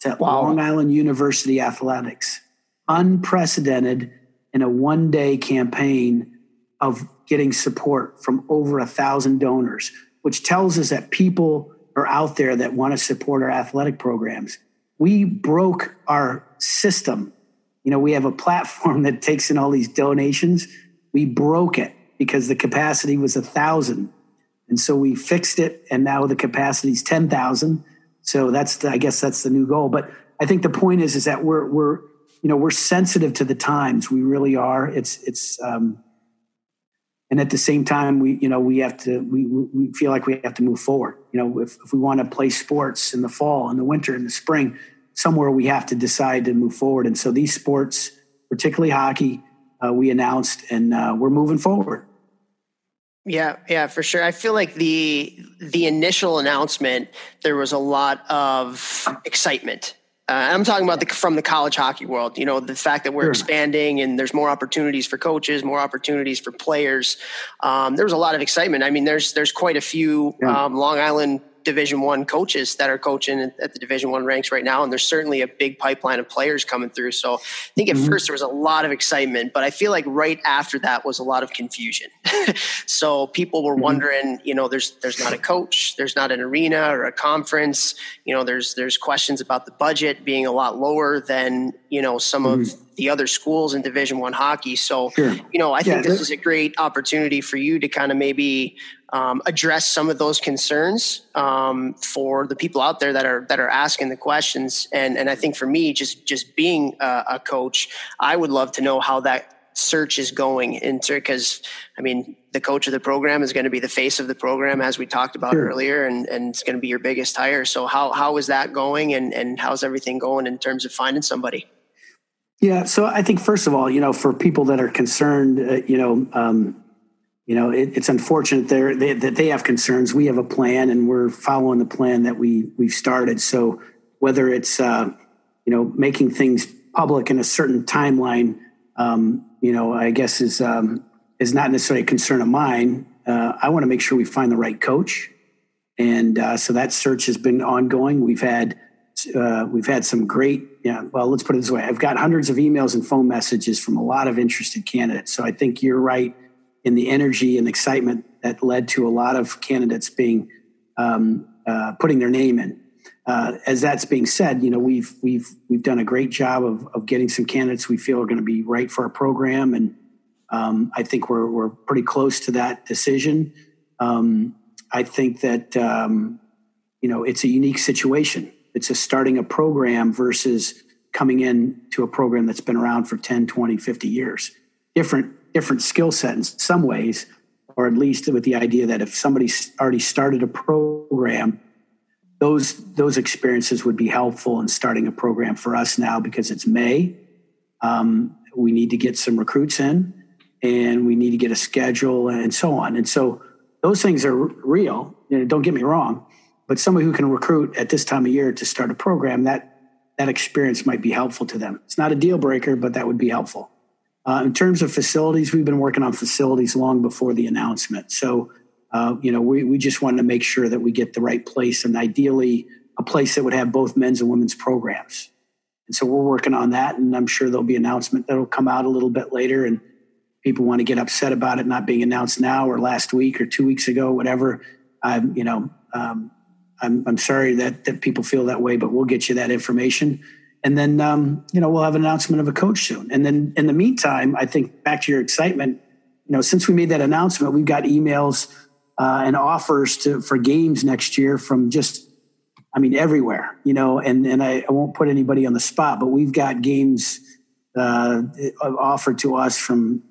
to wow. Long Island University Athletics. Unprecedented in a one day campaign of getting support from over a thousand donors, which tells us that people are out there that want to support our athletic programs we broke our system. You know, we have a platform that takes in all these donations. We broke it because the capacity was a thousand. And so we fixed it and now the capacity is 10,000. So that's the, I guess that's the new goal. But I think the point is, is that we're, we're, you know, we're sensitive to the times. We really are. It's, it's, um, and at the same time we you know we have to we, we feel like we have to move forward you know if, if we want to play sports in the fall in the winter in the spring somewhere we have to decide to move forward. And so these sports particularly hockey uh, we announced and uh, we're moving forward. Yeah yeah for sure. I feel like the the initial announcement there was a lot of excitement uh, I'm talking about the, from the college hockey world. You know, the fact that we're sure. expanding and there's more opportunities for coaches, more opportunities for players. Um, there was a lot of excitement. I mean, there's there's quite a few yeah. um, Long Island division one coaches that are coaching at the division one ranks right now and there's certainly a big pipeline of players coming through so i think at mm-hmm. first there was a lot of excitement but i feel like right after that was a lot of confusion so people were mm-hmm. wondering you know there's there's not a coach there's not an arena or a conference you know there's there's questions about the budget being a lot lower than you know some mm-hmm. of the other schools in division one hockey so sure. you know i think yeah, this is a great opportunity for you to kind of maybe um, address some of those concerns um, for the people out there that are that are asking the questions. And and I think for me, just just being a, a coach, I would love to know how that search is going into because I mean the coach of the program is going to be the face of the program as we talked about sure. earlier and, and it's going to be your biggest hire. So how how is that going and, and how's everything going in terms of finding somebody? Yeah, so I think first of all, you know, for people that are concerned, uh, you know, um, you know, it, it's unfortunate they, that they have concerns. We have a plan, and we're following the plan that we we've started. So whether it's uh, you know making things public in a certain timeline, um, you know, I guess is um, is not necessarily a concern of mine. Uh, I want to make sure we find the right coach, and uh, so that search has been ongoing. We've had uh, we've had some great. Yeah, well, let's put it this way: I've got hundreds of emails and phone messages from a lot of interested candidates. So I think you're right in the energy and excitement that led to a lot of candidates being um, uh, putting their name in. Uh, as that's being said, you know we've we've we've done a great job of, of getting some candidates we feel are going to be right for our program, and um, I think we're we're pretty close to that decision. Um, I think that um, you know it's a unique situation. It's a starting a program versus coming in to a program that's been around for 10, 20, 50 years. Different different skill set in some ways, or at least with the idea that if somebody already started a program, those those experiences would be helpful in starting a program for us now because it's May. Um, we need to get some recruits in, and we need to get a schedule and so on. And so those things are real. You know, don't get me wrong, but somebody who can recruit at this time of year to start a program that that experience might be helpful to them. It's not a deal breaker, but that would be helpful. Uh, in terms of facilities, we've been working on facilities long before the announcement. So, uh, you know, we, we just wanted to make sure that we get the right place and ideally a place that would have both men's and women's programs. And so we're working on that. And I'm sure there'll be announcement that'll come out a little bit later. And people want to get upset about it not being announced now or last week or two weeks ago, whatever. I'm, you know, um, I'm, I'm sorry that, that people feel that way, but we'll get you that information and then um, you know we'll have an announcement of a coach soon. And then in the meantime, I think back to your excitement, you know, since we made that announcement, we've got emails uh, and offers to for games next year from just, I mean, everywhere. You know, and and I, I won't put anybody on the spot, but we've got games uh, offered to us from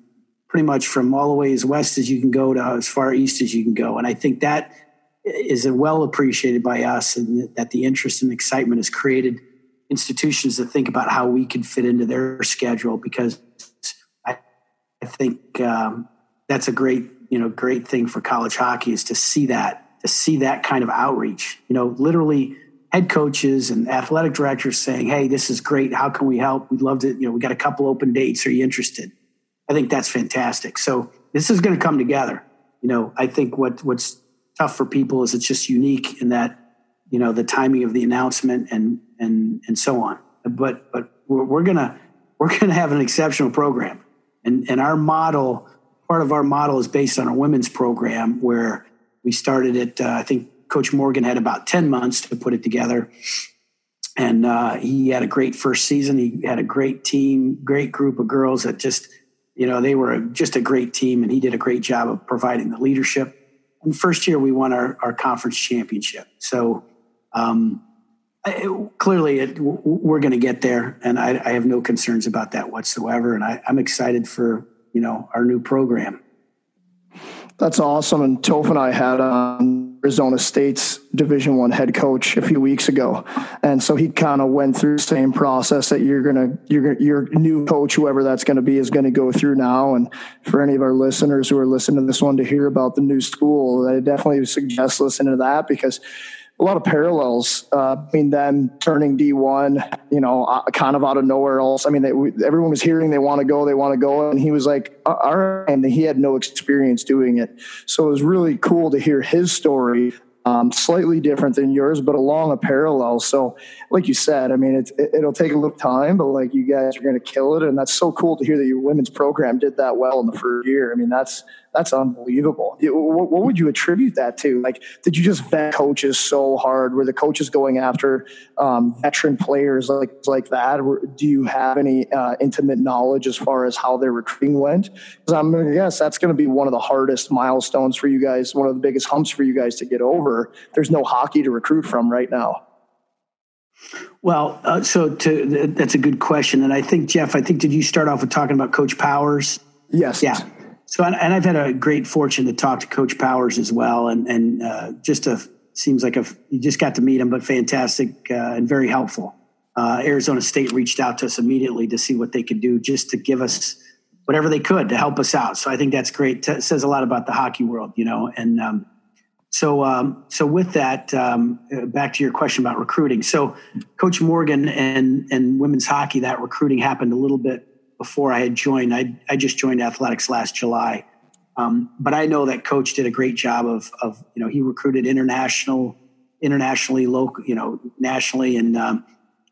pretty much from all the way as west as you can go to as far east as you can go. And I think that is well appreciated by us, and that the interest and excitement has created institutions to think about how we can fit into their schedule? Because I, I think um, that's a great you know great thing for college hockey is to see that to see that kind of outreach. You know literally head coaches and athletic directors saying hey this is great. How can we help? We'd love to you know we got a couple open dates. Are you interested? I think that's fantastic. So this is going to come together. You know i think what what's tough for people is it's just unique in that you know the timing of the announcement and and and so on. But but we're, we're gonna we're gonna have an exceptional program, and and our model part of our model is based on a women's program where we started it. Uh, I think Coach Morgan had about ten months to put it together, and uh, he had a great first season. He had a great team, great group of girls that just you know they were just a great team, and he did a great job of providing the leadership. And first year we won our, our conference championship. So um, clearly, it, we're going to get there, and I, I, have no concerns about that whatsoever. And I, I'm excited for you know our new program. That's awesome. And Toph and I had um, Arizona State's Division One head coach a few weeks ago, and so he kind of went through the same process that you're gonna you're your new coach, whoever that's going to be, is going to go through now. And for any of our listeners who are listening to this one to hear about the new school, I definitely suggest listening to that because a lot of parallels uh, between them turning D1, you know, uh, kind of out of nowhere else. I mean, they, everyone was hearing they want to go, they want to go. And he was like, uh, all right. And he had no experience doing it. So it was really cool to hear his story um, slightly different than yours, but along a parallel. So, like you said, I mean, it, it'll take a little time, but like you guys are going to kill it, and that's so cool to hear that your women's program did that well in the first year. I mean, that's that's unbelievable. What, what would you attribute that to? Like, did you just vet coaches so hard? Were the coaches going after um, veteran players like like that? do you have any uh, intimate knowledge as far as how their recruiting went? Because I'm going to guess that's going to be one of the hardest milestones for you guys, one of the biggest humps for you guys to get over. There's no hockey to recruit from right now. Well, uh, so to, that's a good question, and I think Jeff, I think did you start off with talking about Coach Powers? Yes. Yeah. So, and, I've had a great fortune to talk to Coach Powers as well, and and uh, just a seems like a you just got to meet him, but fantastic uh, and very helpful. Uh, Arizona State reached out to us immediately to see what they could do, just to give us whatever they could to help us out. So I think that's great. Says a lot about the hockey world, you know, and. Um, so, um, so with that, um, uh, back to your question about recruiting. So, Coach Morgan and and women's hockey, that recruiting happened a little bit before I had joined. I I just joined athletics last July, um, but I know that Coach did a great job of of you know he recruited international, internationally, local, you know, nationally, and um,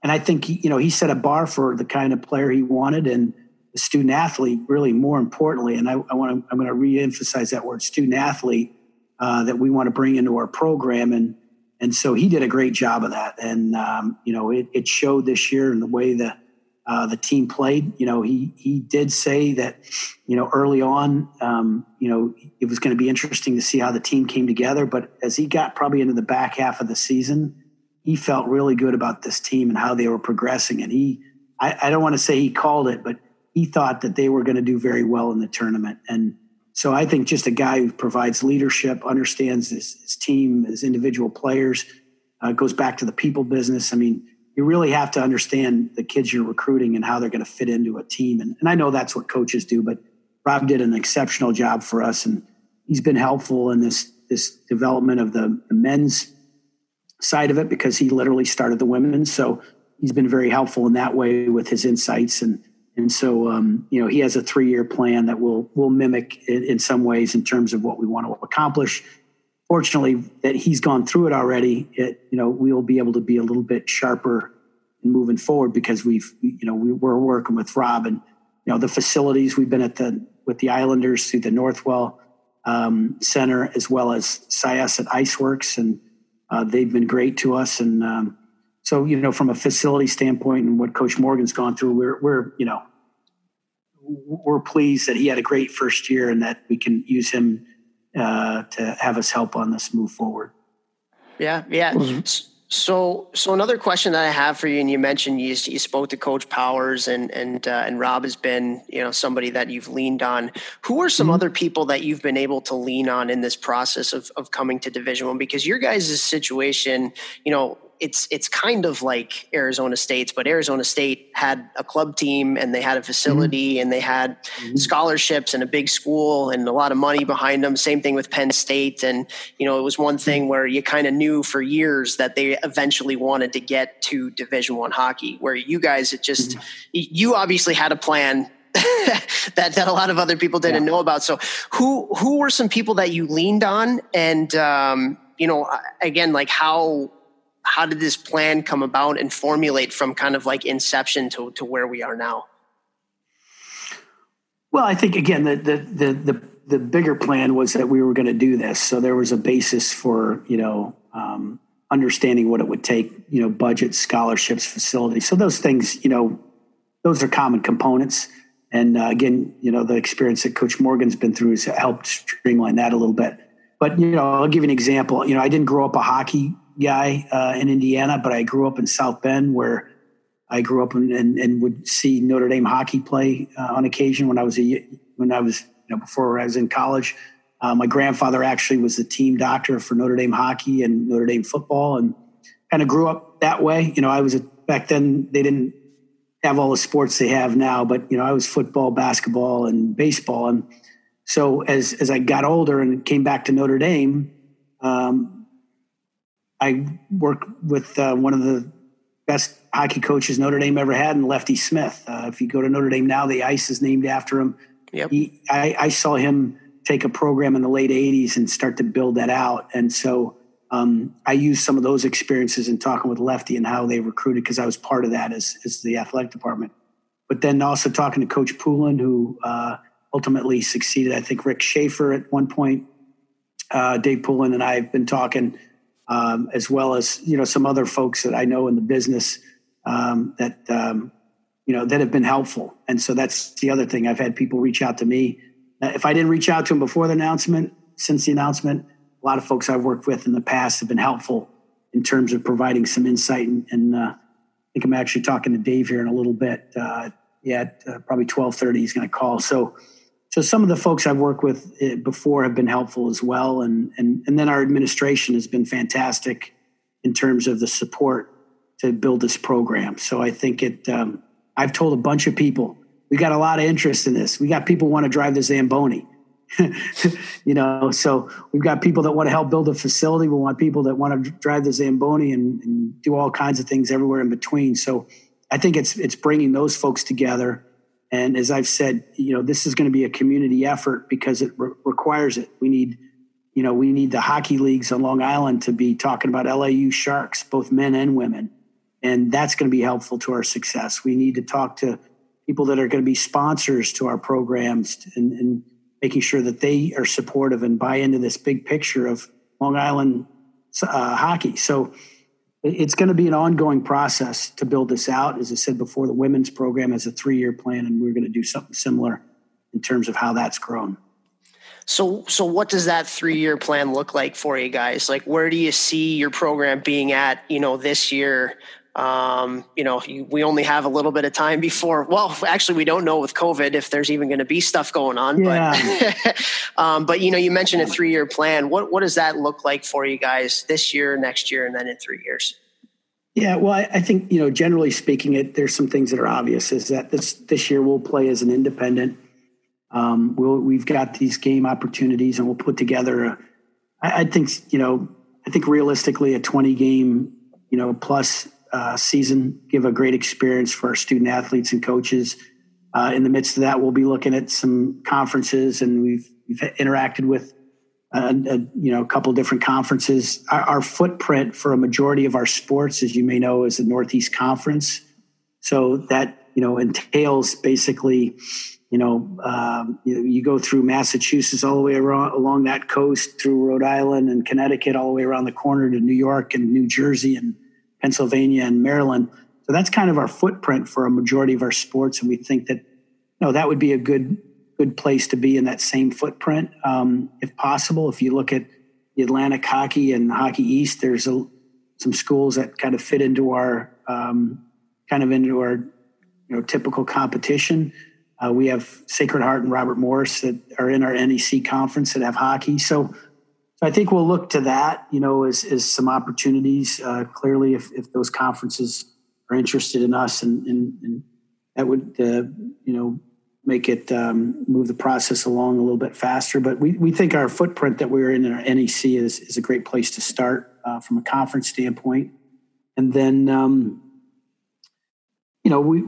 and I think he, you know he set a bar for the kind of player he wanted and the student athlete. Really, more importantly, and I, I want to I'm going to reemphasize that word, student athlete uh, that we want to bring into our program. And, and so he did a great job of that. And, um, you know, it, it, showed this year in the way the, uh, the team played. You know, he, he did say that, you know, early on, um, you know, it was going to be interesting to see how the team came together. But as he got probably into the back half of the season, he felt really good about this team and how they were progressing. And he, I, I don't want to say he called it, but he thought that they were going to do very well in the tournament. And, so I think just a guy who provides leadership, understands his, his team, his individual players, uh, goes back to the people business. I mean, you really have to understand the kids you're recruiting and how they're going to fit into a team. And, and I know that's what coaches do, but Rob did an exceptional job for us, and he's been helpful in this this development of the, the men's side of it because he literally started the women. So he's been very helpful in that way with his insights and and so, um, you know, he has a three-year plan that will will mimic in, in, some ways in terms of what we want to accomplish. Fortunately, that he's gone through it already. It, you know, we will be able to be a little bit sharper in moving forward because we've, you know, we, we're working with Rob and you know the facilities. We've been at the with the Islanders through the Northwell um, Center as well as Syosset Iceworks, and uh, they've been great to us. And um, so you know from a facility standpoint and what coach morgan's gone through we're we're you know we're pleased that he had a great first year and that we can use him uh, to have us help on this move forward yeah yeah mm-hmm. so so another question that i have for you and you mentioned you, you spoke to coach powers and and uh, and rob has been you know somebody that you've leaned on who are some mm-hmm. other people that you've been able to lean on in this process of, of coming to division one because your guys' situation you know it's it's kind of like Arizona State's, but Arizona State had a club team and they had a facility mm-hmm. and they had mm-hmm. scholarships and a big school and a lot of money behind them. Same thing with Penn State, and you know it was one thing where you kind of knew for years that they eventually wanted to get to Division One hockey. Where you guys, it just mm-hmm. you obviously had a plan that that a lot of other people didn't yeah. know about. So who who were some people that you leaned on and um, you know again like how how did this plan come about and formulate from kind of like inception to, to where we are now? Well, I think again the the the the, the bigger plan was that we were going to do this, so there was a basis for you know um, understanding what it would take, you know, budget, scholarships, facilities. So those things, you know, those are common components. And uh, again, you know, the experience that Coach Morgan's been through has helped streamline that a little bit. But you know, I'll give you an example. You know, I didn't grow up a hockey guy uh, in Indiana, but I grew up in South Bend where I grew up and, and would see Notre Dame hockey play uh, on occasion when I was a when I was you know before I was in college. Uh, my grandfather actually was the team doctor for Notre Dame hockey and Notre Dame football, and kind of grew up that way. You know, I was a, back then they didn't have all the sports they have now, but you know, I was football, basketball, and baseball, and so as as I got older and came back to Notre Dame, um, I work with uh, one of the best hockey coaches Notre Dame ever had, and Lefty Smith. Uh, if you go to Notre Dame now, the ice is named after him. Yep. He, I, I, saw him take a program in the late '80s and start to build that out, and so um, I used some of those experiences in talking with Lefty and how they recruited because I was part of that as, as the athletic department. But then also talking to Coach Poulin, who uh, ultimately succeeded. I think Ric Schafer at one point. Uh, Dave Poulin and I have been talking um, as well as you know some other folks that I know in the business um, that um, you know that have been helpful. And so that's the other thing. I've had people reach out to me. if I didn't reach out to them before the announcement, since the announcement, a lot of folks I've worked with in the past have been helpful in terms of providing some insight. And, and uh, I think I'm actually talking to Dave here in a little bit. Uh, yeah, uh, probably 1230 he's going to call. So, so some of the folks I've worked with uh, before have been helpful as well. And, and, and then our administration has been fantastic in terms of the support to build this program. So I think it, um, I've told a bunch of people, we got a lot of interest in this. We got people want to drive the Zamboni. you know, so we've got people that want to help build a facility. We want people that want to drive the Zamboni and, and do all kinds of things everywhere in between. So I think it's it's bringing those folks together. And as I've said, you know, this is going to be a community effort because it re- requires it. We need, you know, we need the hockey leagues on Long Island to be talking about LIU Sharks, both men and women, and that's going to be helpful to our success. We need to talk to people that are going to be sponsors to our programs and, and making sure that they are supportive and buy into this big picture of Long Island uh, hockey. So it's going to be an ongoing process to build this out. As I said before, the women's program has a three year plan, and we're going to do something similar in terms of how that's grown. So, so what does that three year plan look like for you guys? Like, where do you see your program being at, you know, this year? Um, you know, we only have a little bit of time before. Well, actually, we don't know with COVID if there's even going to be stuff going on. Yeah. But, um, but you know, you mentioned a three year plan. What what does that look like for you guys this year, next year, and then in three years? Yeah, well, I, I think you know, generally speaking, it there's some things that are obvious. Is that this this year we'll play as an independent. Um, we'll we've got these game opportunities, and we'll put together. A, I, I think you know, I think realistically, a 20 game, you know, plus uh, season, give a great experience for our student athletes and coaches. Uh, in the midst of that, we'll be looking at some conferences, and we've, we've interacted with a, a, you know a couple different conferences. Our, our, footprint for a majority of our sports, as you may know, is the Northeast Conference. So that you know entails basically, you know, um, you, you, go through Massachusetts all the way around, along that coast through Rhode Island and Connecticut, all the way around the corner to New York and New Jersey and Pennsylvania and Maryland. So that's kind of our footprint for a majority of our sports, and we think that you know that would be a good good place to be in that same footprint, um, if possible. If you look at the Atlantic Hockey and Hockey East, there's a, some schools that kind of fit into our um, kind of into our you know typical competition. Uh, we have Sacred Heart and Robert Morris that are in our NEC conference that have hockey. So so I think we'll look to that, you know, as, as some opportunities. Uh, clearly, if, if those conferences are interested in us, and, and, and that would, uh, you know, make it um, move the process along a little bit faster. But we, we think our footprint that we're in in our NEC is, is a great place to start uh, from a conference standpoint. And then, um, you know, we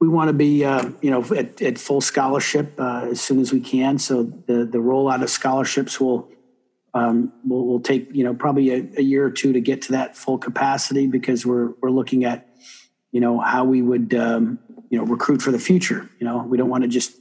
we want to be, uh, you know, at, at full scholarship uh, as soon as we can. So the the rollout of scholarships will um, will will take you know probably a, a, year or two to get to that full capacity because we're we're looking at you know how we would um, you know recruit for the future. You know, we don't want to just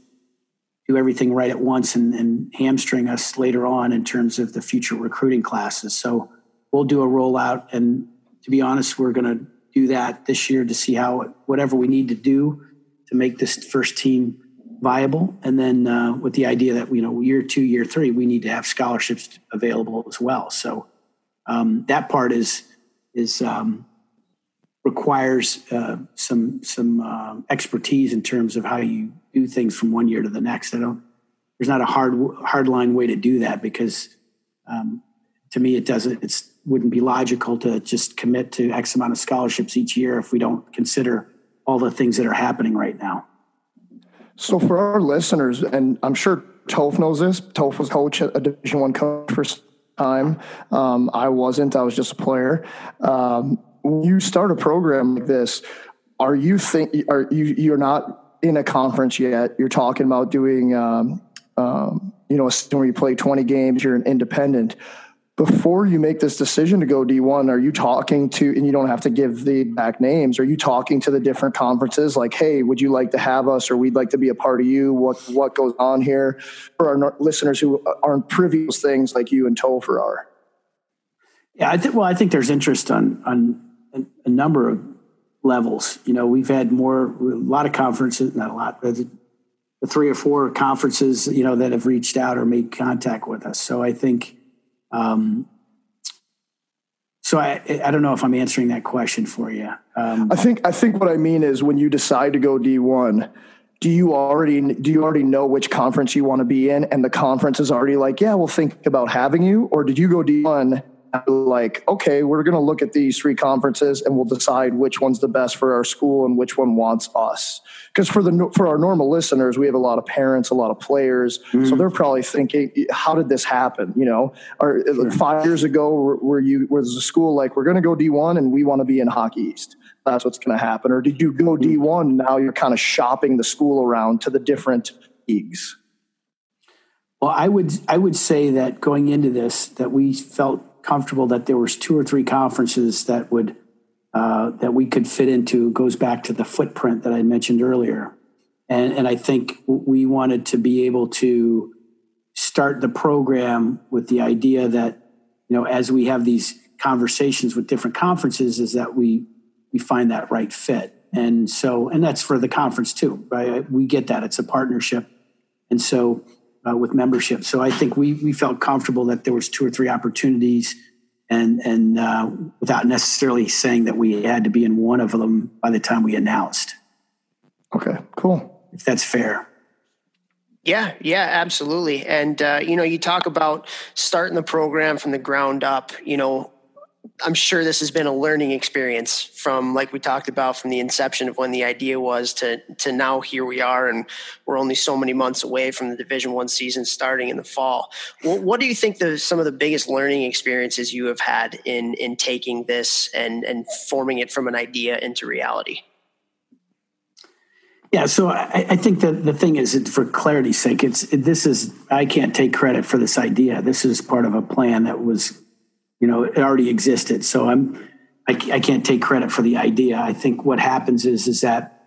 do everything right at once and, and hamstring us later on in terms of the future recruiting classes. So we'll do a rollout, and to be honest, we're going to do that this year to see how whatever we need to do to make this first team viable. And then uh, with the idea that, you know, year two, year three, we need to have scholarships available as well. So um, that part is, is um, requires uh, some, some uh, expertise in terms of how you do things from one year to the next. I don't, there's not a hard, hard line way to do that because um, to me, it doesn't, it's, wouldn't be logical to just commit to X amount of scholarships each year if we don't consider all the things that are happening right now. So for our listeners, and I'm sure Toph knows this. Toph was coach a Division One coach for time. Um, I wasn't. I was just a player. Um, when you start a program like this, are you think are you you're not in a conference yet? You're talking about doing um, um, you know where you play 20 games. You're an independent before you make this decision to go D1, are you talking to, and you don't have to give the back names, are you talking to the different conferences like, hey, would you like to have us or we'd like to be a part of you? What, what goes on here? For our listeners who aren't privy to things like you and Topher are. Yeah, I think, well, I think there's interest on, on a, number of levels. You know, we've had more, a lot of conferences, not a lot, but the three or four conferences, you know, that have reached out or made contact with us. So I think, um, so I, I don't know if I'm answering that question for you. Um, I think I think what I mean is when you decide to go D1, do you already do you already know which conference you want to be in, and the conference is already like, yeah, we'll think about having you, or did you go D1 like, okay, we're going to look at these three conferences and we'll decide which one's the best for our school and which one wants us. Because for the for our normal listeners, we have a lot of parents, a lot of players, mm-hmm. so they're probably thinking, how did this happen? You know, or sure. five years ago, were you was the school like, we're going to go D one and we want to be in Hockey East? That's what's going to happen. Or did you go D one? Now you're kind of shopping the school around to the different leagues. Well, I would I would say that going into this, that we felt comfortable that there was two or three conferences that would uh, that we could fit into goes back to the footprint that I mentioned earlier, and and I think we wanted to be able to start the program with the idea that you know as we have these conversations with different conferences is that we we find that right fit. And so and that's for the conference too right? We get that. It's a partnership. And so uh, with membership. So I think we we felt comfortable that there was two or three opportunities, and and uh, without necessarily saying that we had to be in one of them by the time we announced. Okay, cool. If that's fair. Yeah, yeah, absolutely. And uh, you know, you talk about starting the program from the ground up. You know, I'm sure this has been a learning experience from, like we talked about, from the inception of when the idea was to to now here we are, and we're only so many months away from the Division One season starting in the fall. What, what do you think the some of the biggest learning experiences you have had in in taking this and and forming it from an idea into reality? Yeah, so I, I think that the thing is, for clarity's sake, it's this is I can't take credit for this idea. This is part of a plan that was you know it already existed. So i'm I, I, can't take credit for the idea. I think what happens is is that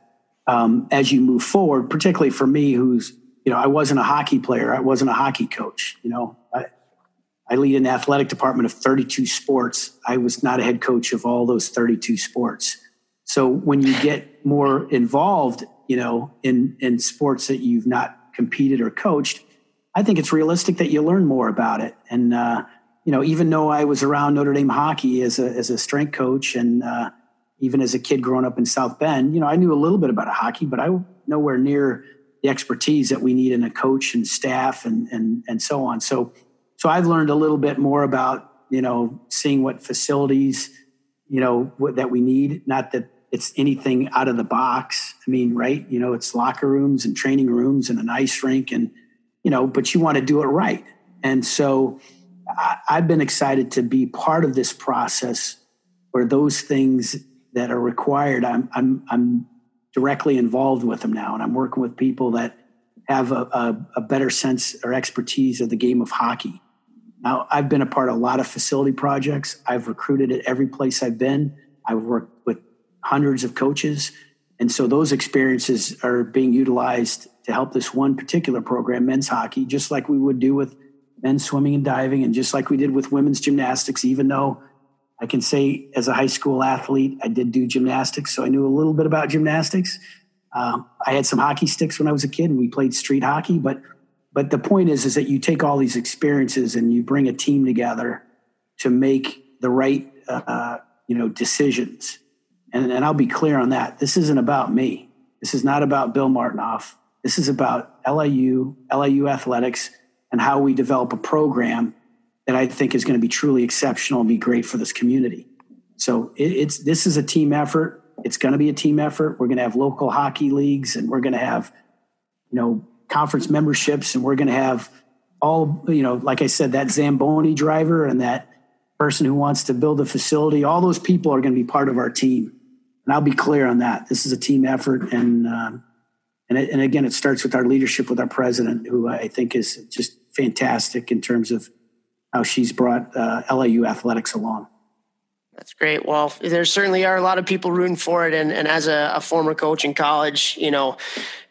um, as you move forward particularly for me who's you know i wasn't a hockey player. I wasn't a hockey coach you know. I, I lead an athletic department of 32 sports. I was not a head coach of all those 32 sports. So when you get more involved you know in in sports that you've not competed or coached i think it's realistic that you learn more about it. And uh, you know, even though I was around Notre Dame hockey as a as a strength coach, and uh, even as a kid growing up in South Bend, you know, I knew a little bit about hockey, but I nowhere near the expertise that we need in a coach and staff and and and so on. So, so I've learned a little bit more about you know seeing what facilities you know what, that we need. Not that it's anything out of the box. I mean, right? You know, it's locker rooms and training rooms and an ice rink, and you know, but you want to do it right, and so I've been excited to be part of this process where those things that are required, I'm, I'm, I'm directly involved with them now. And I'm working with people that have a, a, a, better sense or expertise of the game of hockey. Now, I've been a part of a lot of facility projects. I've recruited at every place I've been. I've worked with hundreds of coaches. And so those experiences are being utilized to help this one particular program, men's hockey, just like we would do with men's swimming and diving. And just like we did with women's gymnastics, even though I can say as a high school athlete, I did do gymnastics, so I knew a little bit about gymnastics. Uh, I had some hockey sticks when I was a kid, and we played street hockey. But but the point is, is that you take all these experiences and you bring a team together to make the right uh, you know decisions. And, and I'll be clear on that. This isn't about me. This is not about Bill Martinov. This is about LIU, LIU athletics, and how we develop a program that I think is going to be truly exceptional and be great for this community. So it, it's this is a team effort. It's going to be a team effort. We're going to have local hockey leagues, and we're going to have, you know, conference memberships, and we're going to have all, you know, like I said, that Zamboni driver and that person who wants to build a facility. All those people are going to be part of our team, and I'll be clear on that. This is a team effort, and um, and, it, and again, it starts with our leadership with our president, who I think is just fantastic in terms of how she's brought uh, LIU athletics along. That's great. Well, there certainly are a lot of people rooting for it. And, and as a, a former coach in college, you know,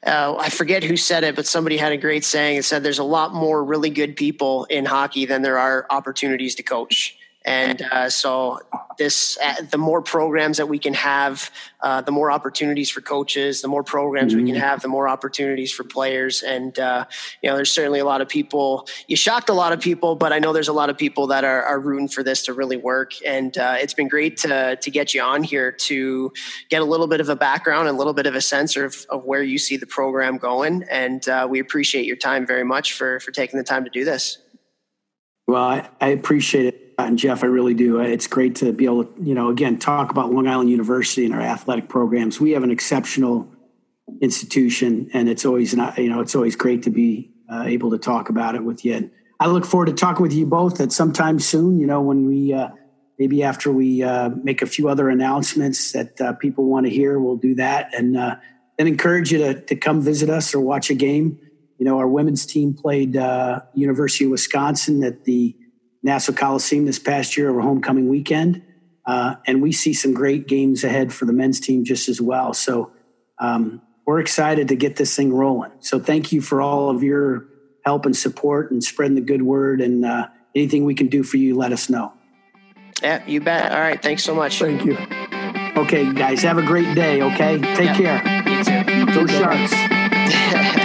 uh, I forget who said it, but somebody had a great saying. It said, "There's a lot more really good people in hockey than there are opportunities to coach." And uh, so this, uh, the more programs that we can have, uh, the more opportunities for coaches, the more programs mm-hmm. we can mm-hmm. have, the more opportunities for players. And, uh, you know, there's certainly a lot of people, you shocked a lot of people, but I know there's a lot of people that are, are rooting for this to really work. And uh, it's been great to, to get you on here to get a little bit of a background and a little bit of a sense of, of where you see the program going. And uh, we appreciate your time very much for, for taking the time to do this. Well, I, I appreciate it. And Jeff, I really do. It's great to be able to, you know, again, talk about Long Island University and our athletic programs. We have an exceptional institution, and it's always not, you know, it's always great to be uh, able to talk about it with you. And I look forward to talking with you both at some time soon. You know, when we uh, maybe after we uh, make a few other announcements that uh, people want to hear, we'll do that, and then uh, encourage you to to come visit us or watch a game. You know, our women's team played uh, University of Wisconsin at the Nassau Coliseum this past year over homecoming weekend. Uh, and we see some great games ahead for the men's team just as well. So um, we're excited to get this thing rolling. So thank you for all of your help and support and spreading the good word. And uh, anything we can do for you, let us know. Yeah, you bet. All right. Thanks so much. Thank you. Okay, guys. Have a great day. Okay. Take care. You too. Go Sharks.